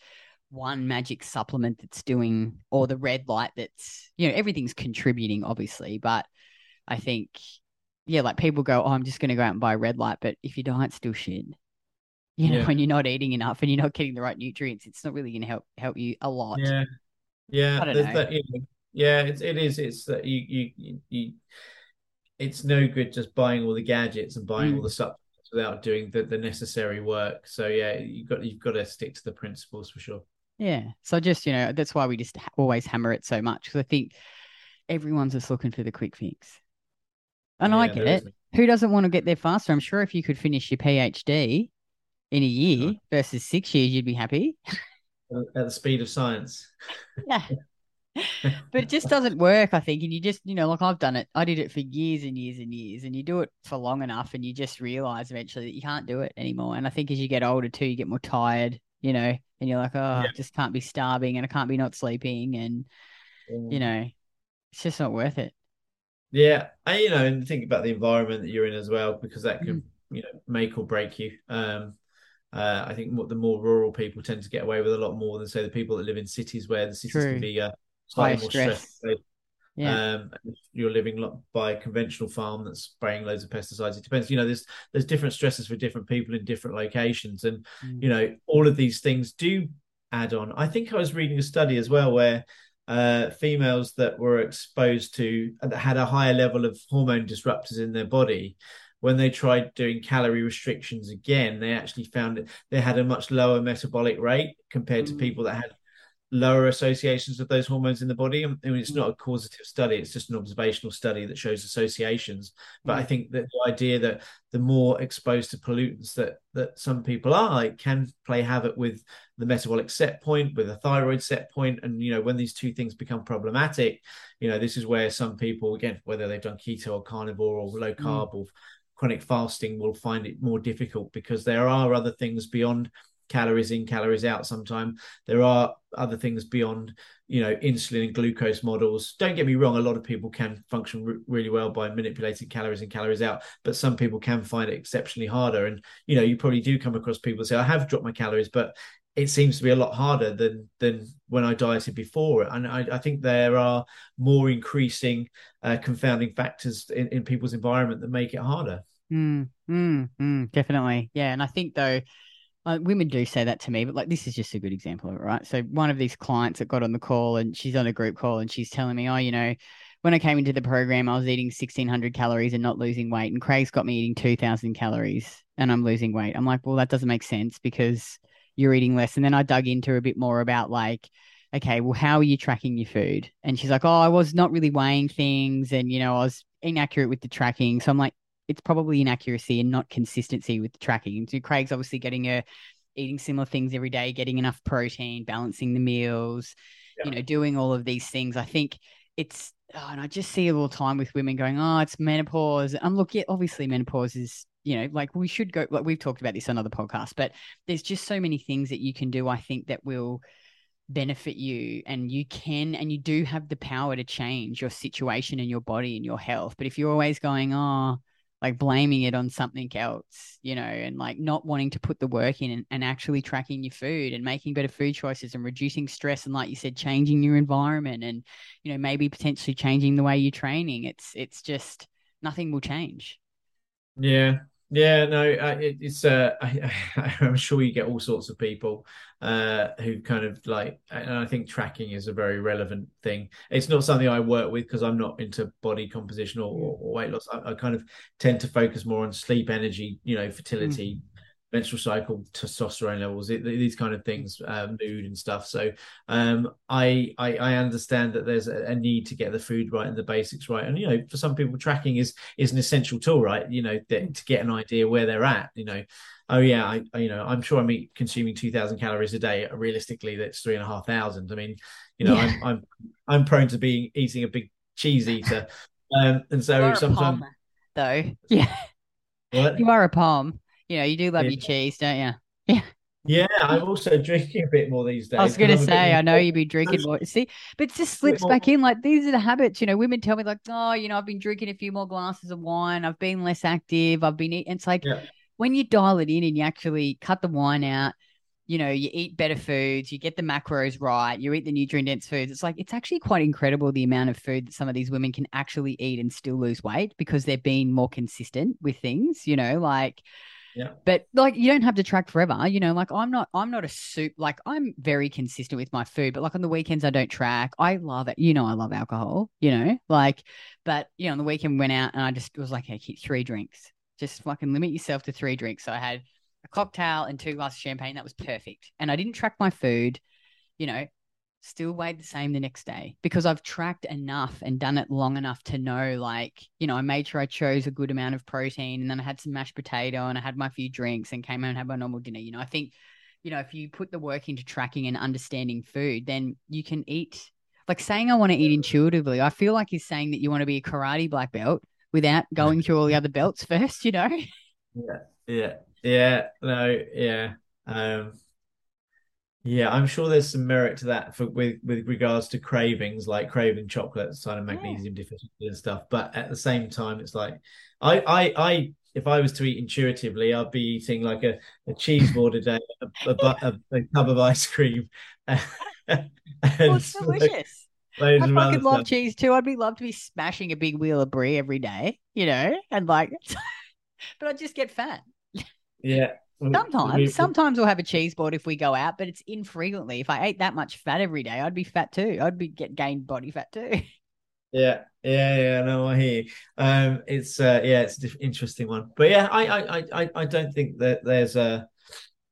one magic supplement that's doing or the red light that's you know everything's contributing obviously but i think yeah like people go oh i'm just going to go out and buy a red light but if your diet's still shit you know Yeah. when you're not eating enough and you're not getting the right nutrients it's not really going to help help you a lot Yeah, yeah. Don't know. That, you know, yeah, it's it is. It's that you, you you you. It's no good just buying all the gadgets and buying all Mm. the supplements without doing the, the necessary work. So yeah, you got you've got to stick to the principles for sure. Yeah so just you know that's why we just ha- always hammer it so much because i think everyone's just looking for the quick fix and i get it who doesn't want to get there faster i'm sure if you could finish your phd in a year versus six years you'd be happy at the speed of science. Yeah. but it just doesn't work, I think. And you just, you know, like I've done it. I did it for years and years and years. And you do it for long enough and you just realize eventually that you can't do it anymore. And I think as you get older too, you get more tired, you know, and you're like, oh, I just can't be starving and I can't be not sleeping. And, you know, it's just not worth it. Yeah, and you know, and think about the environment that you're in as well, because that could, Mm. you know, make or break you. Um, uh, I think the more rural people tend to get away with a lot more than say the people that live in cities where the cities True. can be uh, more stress. stressful. Yeah. Um, if you're living by a conventional farm that's spraying loads of pesticides. It depends. You know, there's there's different stresses for different people in different locations, and Mm. you know, all of these things do add on. I think I was reading a study as well where uh, females that were exposed to that had a higher level of hormone disruptors in their body. When they tried doing calorie restrictions again, they actually found that they had a much lower metabolic rate compared to Mm. people that had lower associations of those hormones in the body. I mean, it's not a causative study; it's just an observational study that shows associations. But I Mm. think that the idea that the more exposed to pollutants that that some people are, it can play havoc with the metabolic set point, with a thyroid set point, and you know when these two things become problematic, you know this is where some people, again, whether they've done keto or carnivore or low carb or chronic fasting, will find it more difficult because there are other things beyond calories in calories out sometimes there are other things beyond you know insulin and glucose models. Don't get me wrong a lot of people can function re- really well by manipulating calories in calories out but some people can find it exceptionally harder. And you know you probably do come across people say i have dropped my calories but it seems to be a lot harder than than when i dieted before. And i, I think there are more increasing uh, confounding factors in, in people's environment that make it harder. Mm, mm, mm, definitely. Yeah. And I think though, uh, women do say that to me, but like this is just a good example of it, right? So one of these clients that got on the call and she's on a group call and she's telling me, oh, you know, when I came into the program, I was eating 1600 calories and not losing weight. And Craig's got me eating 2000 calories and I'm losing weight. I'm like, well, that doesn't make sense because you're eating less. And then I dug into a bit more about like, okay, well, how are you tracking your food? And she's like, oh, I was not really weighing things, and you know, I was inaccurate with the tracking. So I'm like, it's probably inaccuracy and not consistency with the tracking. So Craig's obviously getting a eating similar things every day, getting enough protein, balancing the meals, yeah. you know, doing all of these things. I think it's oh, and I just see it all the time with women going, oh, it's menopause. I'm looking, obviously, menopause is, you know, like we should go, like we've talked about this on other podcasts, but there's just so many things that you can do, I think, that will benefit you. And you can, and you do have the power to change your situation and your body and your health. But if you're always going, oh, like blaming it on something else, you know, and like not wanting to put the work in and, and, actually tracking your food and making better food choices and reducing stress and like you said, changing your environment and, you know, maybe potentially changing the way you're training. It's it's just nothing will change. Yeah. Yeah, no, it, it's. Uh, I, am sure you get all sorts of people uh, who kind of like, and I think tracking is a very relevant thing. It's not something I work with because I'm not into body composition or, or weight loss. I, I, kind of tend to focus more on sleep, energy, you know, fertility, mm menstrual cycle, testosterone levels, it, these kind of things, uh, mood and stuff. So um, I, I, I understand that there's a, a, need to get the food right and the basics right, and you know, for some people, tracking is is an essential tool, right? You know, that, to get an idea where they're at. You know, oh yeah, I, I you know, I'm sure I'm eat, consuming two thousand calories a day. Realistically, that's three and a half thousand. I mean, you know, yeah. I'm I'm I'm prone to being eating a big cheese eater, um, and so sometimes though, yeah. What? You are a palm. You know, you do love yeah. your cheese, don't you? Yeah. Yeah, I'm also drinking a bit more these days. I was going to say, I know you've been drinking more. See, but it just slips back in. Like these are the habits. You know, women tell me like, oh, you know, I've been drinking a few more glasses of wine. I've been less active. I've been eating. It's like yeah. when you dial it in and you actually cut the wine out. You know, you eat better foods, you get the macros right, you eat the nutrient dense foods. It's like it's actually quite incredible the amount of food that some of these women can actually eat and still lose weight because they're being more consistent with things. You know, like yeah. But like you don't have to track forever. You know, like I'm not I'm not a soup like I'm very consistent with my food, but like on the weekends I don't track. I love it. You know, I love alcohol, you know, like but you know, on the weekend went out and I just was like, hey, keep three drinks. Just fucking limit yourself to three drinks. So I had a cocktail and two glasses of champagne. That was perfect. And I didn't track my food. You know, still weighed the same the next day because I've tracked enough and done it long enough to know, like, you know, I made sure I chose a good amount of protein and then I had some mashed potato and I had my few drinks and came home and had my normal dinner. You know, I think, you know, if you put the work into tracking and understanding food, then you can eat. Like saying I want to eat intuitively, I feel like is saying that you want to be a karate black belt without going through all the other belts first, you know? Yeah. Yeah. Yeah. No, yeah. Um yeah, I'm sure there's some merit to that for with with regards to cravings, like craving chocolate, sign of magnesium yeah. deficiency and stuff. But at the same time, it's like I I I if I was to eat intuitively, I'd be eating like a, a cheese board a day, a, a, a, tub of ice cream. and well, it's delicious. Like, I fucking love stuff. cheese too. I'd be love to be smashing a big wheel of brie every day, you know, and like, but I'd just get fat. Yeah, Sometimes, sometimes we'll have a cheese board if we go out, but it's infrequently. If I ate that much fat every day, I'd be fat too. I'd be get gained body fat too. Yeah, yeah, yeah. No, I hear. You. Um, it's uh, yeah, it's an interesting one. But yeah, I, I, I, I don't think that there's a,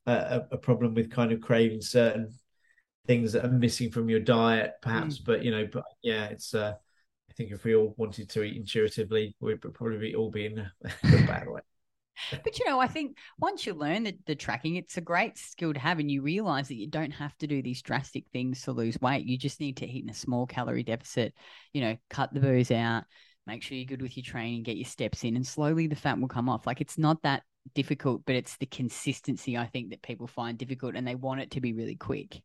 a a problem with kind of craving certain things that are missing from your diet, perhaps. Mm. But you know, but yeah, it's. uh I think if we all wanted to eat intuitively, we'd probably all be in a bad way but you know, I think once you learn the, the tracking, it's a great skill to have, and you realize that you don't have to do these drastic things to lose weight. You just need to eat in a small calorie deficit, you know, cut the booze out, make sure you're good with your training, get your steps in, and slowly the fat will come off. Like it's not that difficult, but it's the consistency I think that people find difficult and they want it to be really quick.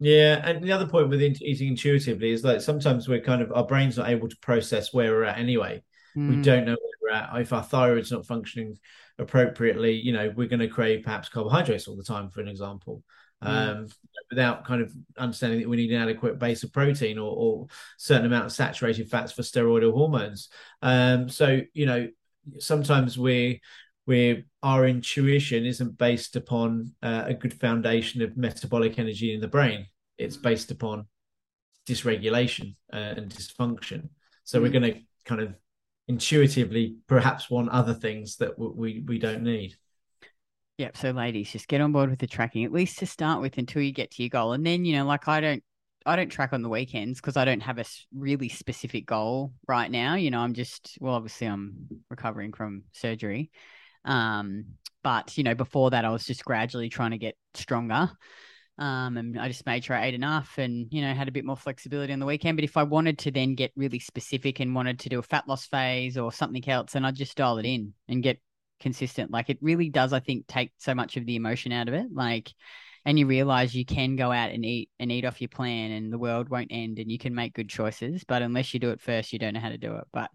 Yeah, and the other point with eating intuitively is that sometimes we're kind of our brain's not able to process where we're at anyway. Mm. We don't know where we're at. If our thyroid's not functioning appropriately, you know, we're going to crave perhaps carbohydrates all the time, for an example. Mm. Um, without kind of understanding that we need an adequate base of protein or, or certain amount of saturated fats for steroidal hormones. Um, so you know, sometimes we we our intuition isn't based upon uh, a good foundation of metabolic energy in the brain. It's based upon dysregulation uh, and dysfunction. So mm. we're going to kind of intuitively perhaps want other things that we we don't need. Yep. So, ladies, just get on board with the tracking, at least to start with, until you get to your goal. And then, you know, like I don't, I don't track on the weekends because I don't have a really specific goal right now. You know, I'm just, well, obviously, I'm recovering from surgery. Um, but you know, before that, I was just gradually trying to get stronger. Um, and I just made sure I ate enough and, you know, had a bit more flexibility on the weekend. But if I wanted to then get really specific and wanted to do a fat loss phase or something else, then I'd just dial it in and get consistent. Like it really does, I think, take so much of the emotion out of it. Like, and you realize you can go out and eat and eat off your plan and the world won't end and you can make good choices. But unless you do it first, you don't know how to do it. But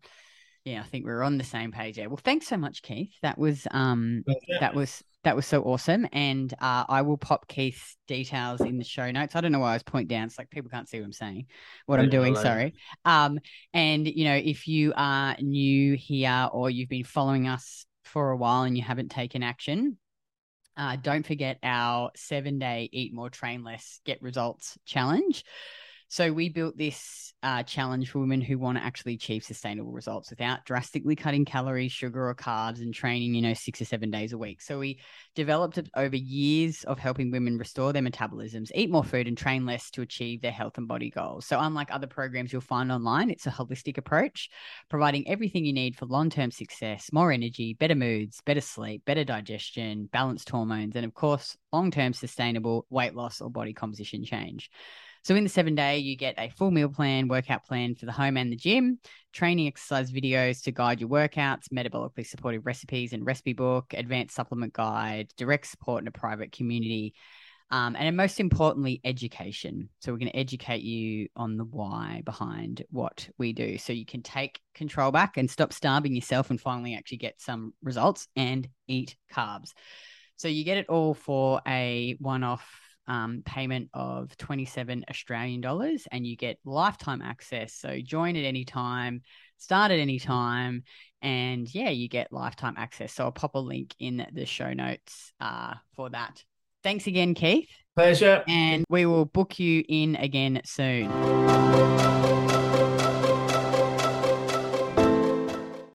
yeah, I think we're on the same page there. Well, thanks so much, Keith. That was um that was that was so awesome. And uh, I will pop Keith's details in the show notes. I don't know why I was point down. It's like people can't see what I'm saying, what I'm doing. Sorry. Um, and you know, if you are new here or you've been following us for a while and you haven't taken action, uh, don't forget our seven day eat more, train less, get results challenge. So we built this uh, challenge for women who want to actually achieve sustainable results without drastically cutting calories, sugar, or carbs, and training, you know, six or seven days a week. So we developed it over years of helping women restore their metabolisms, eat more food, and train less to achieve their health and body goals. So unlike other programs you'll find online, it's a holistic approach, providing everything you need for long-term success, more energy, better moods, better sleep, better digestion, balanced hormones, and of course, long-term sustainable weight loss or body composition change. So in the seven day, you get a full meal plan, workout plan for the home and the gym, training exercise videos to guide your workouts, metabolically supportive recipes and recipe book, advanced supplement guide, direct support in a private community. Um, and most importantly, education. So, we're going to educate you on the why behind what we do so you can take control back and stop starving yourself and finally actually get some results and eat carbs. So, you get it all for a one off um, payment of 27 Australian dollars and you get lifetime access. So join at any time, start at any time, and yeah, you get lifetime access. So I'll pop a link in the show notes uh, for that. Thanks again, Keith. Pleasure. And we will book you in again soon.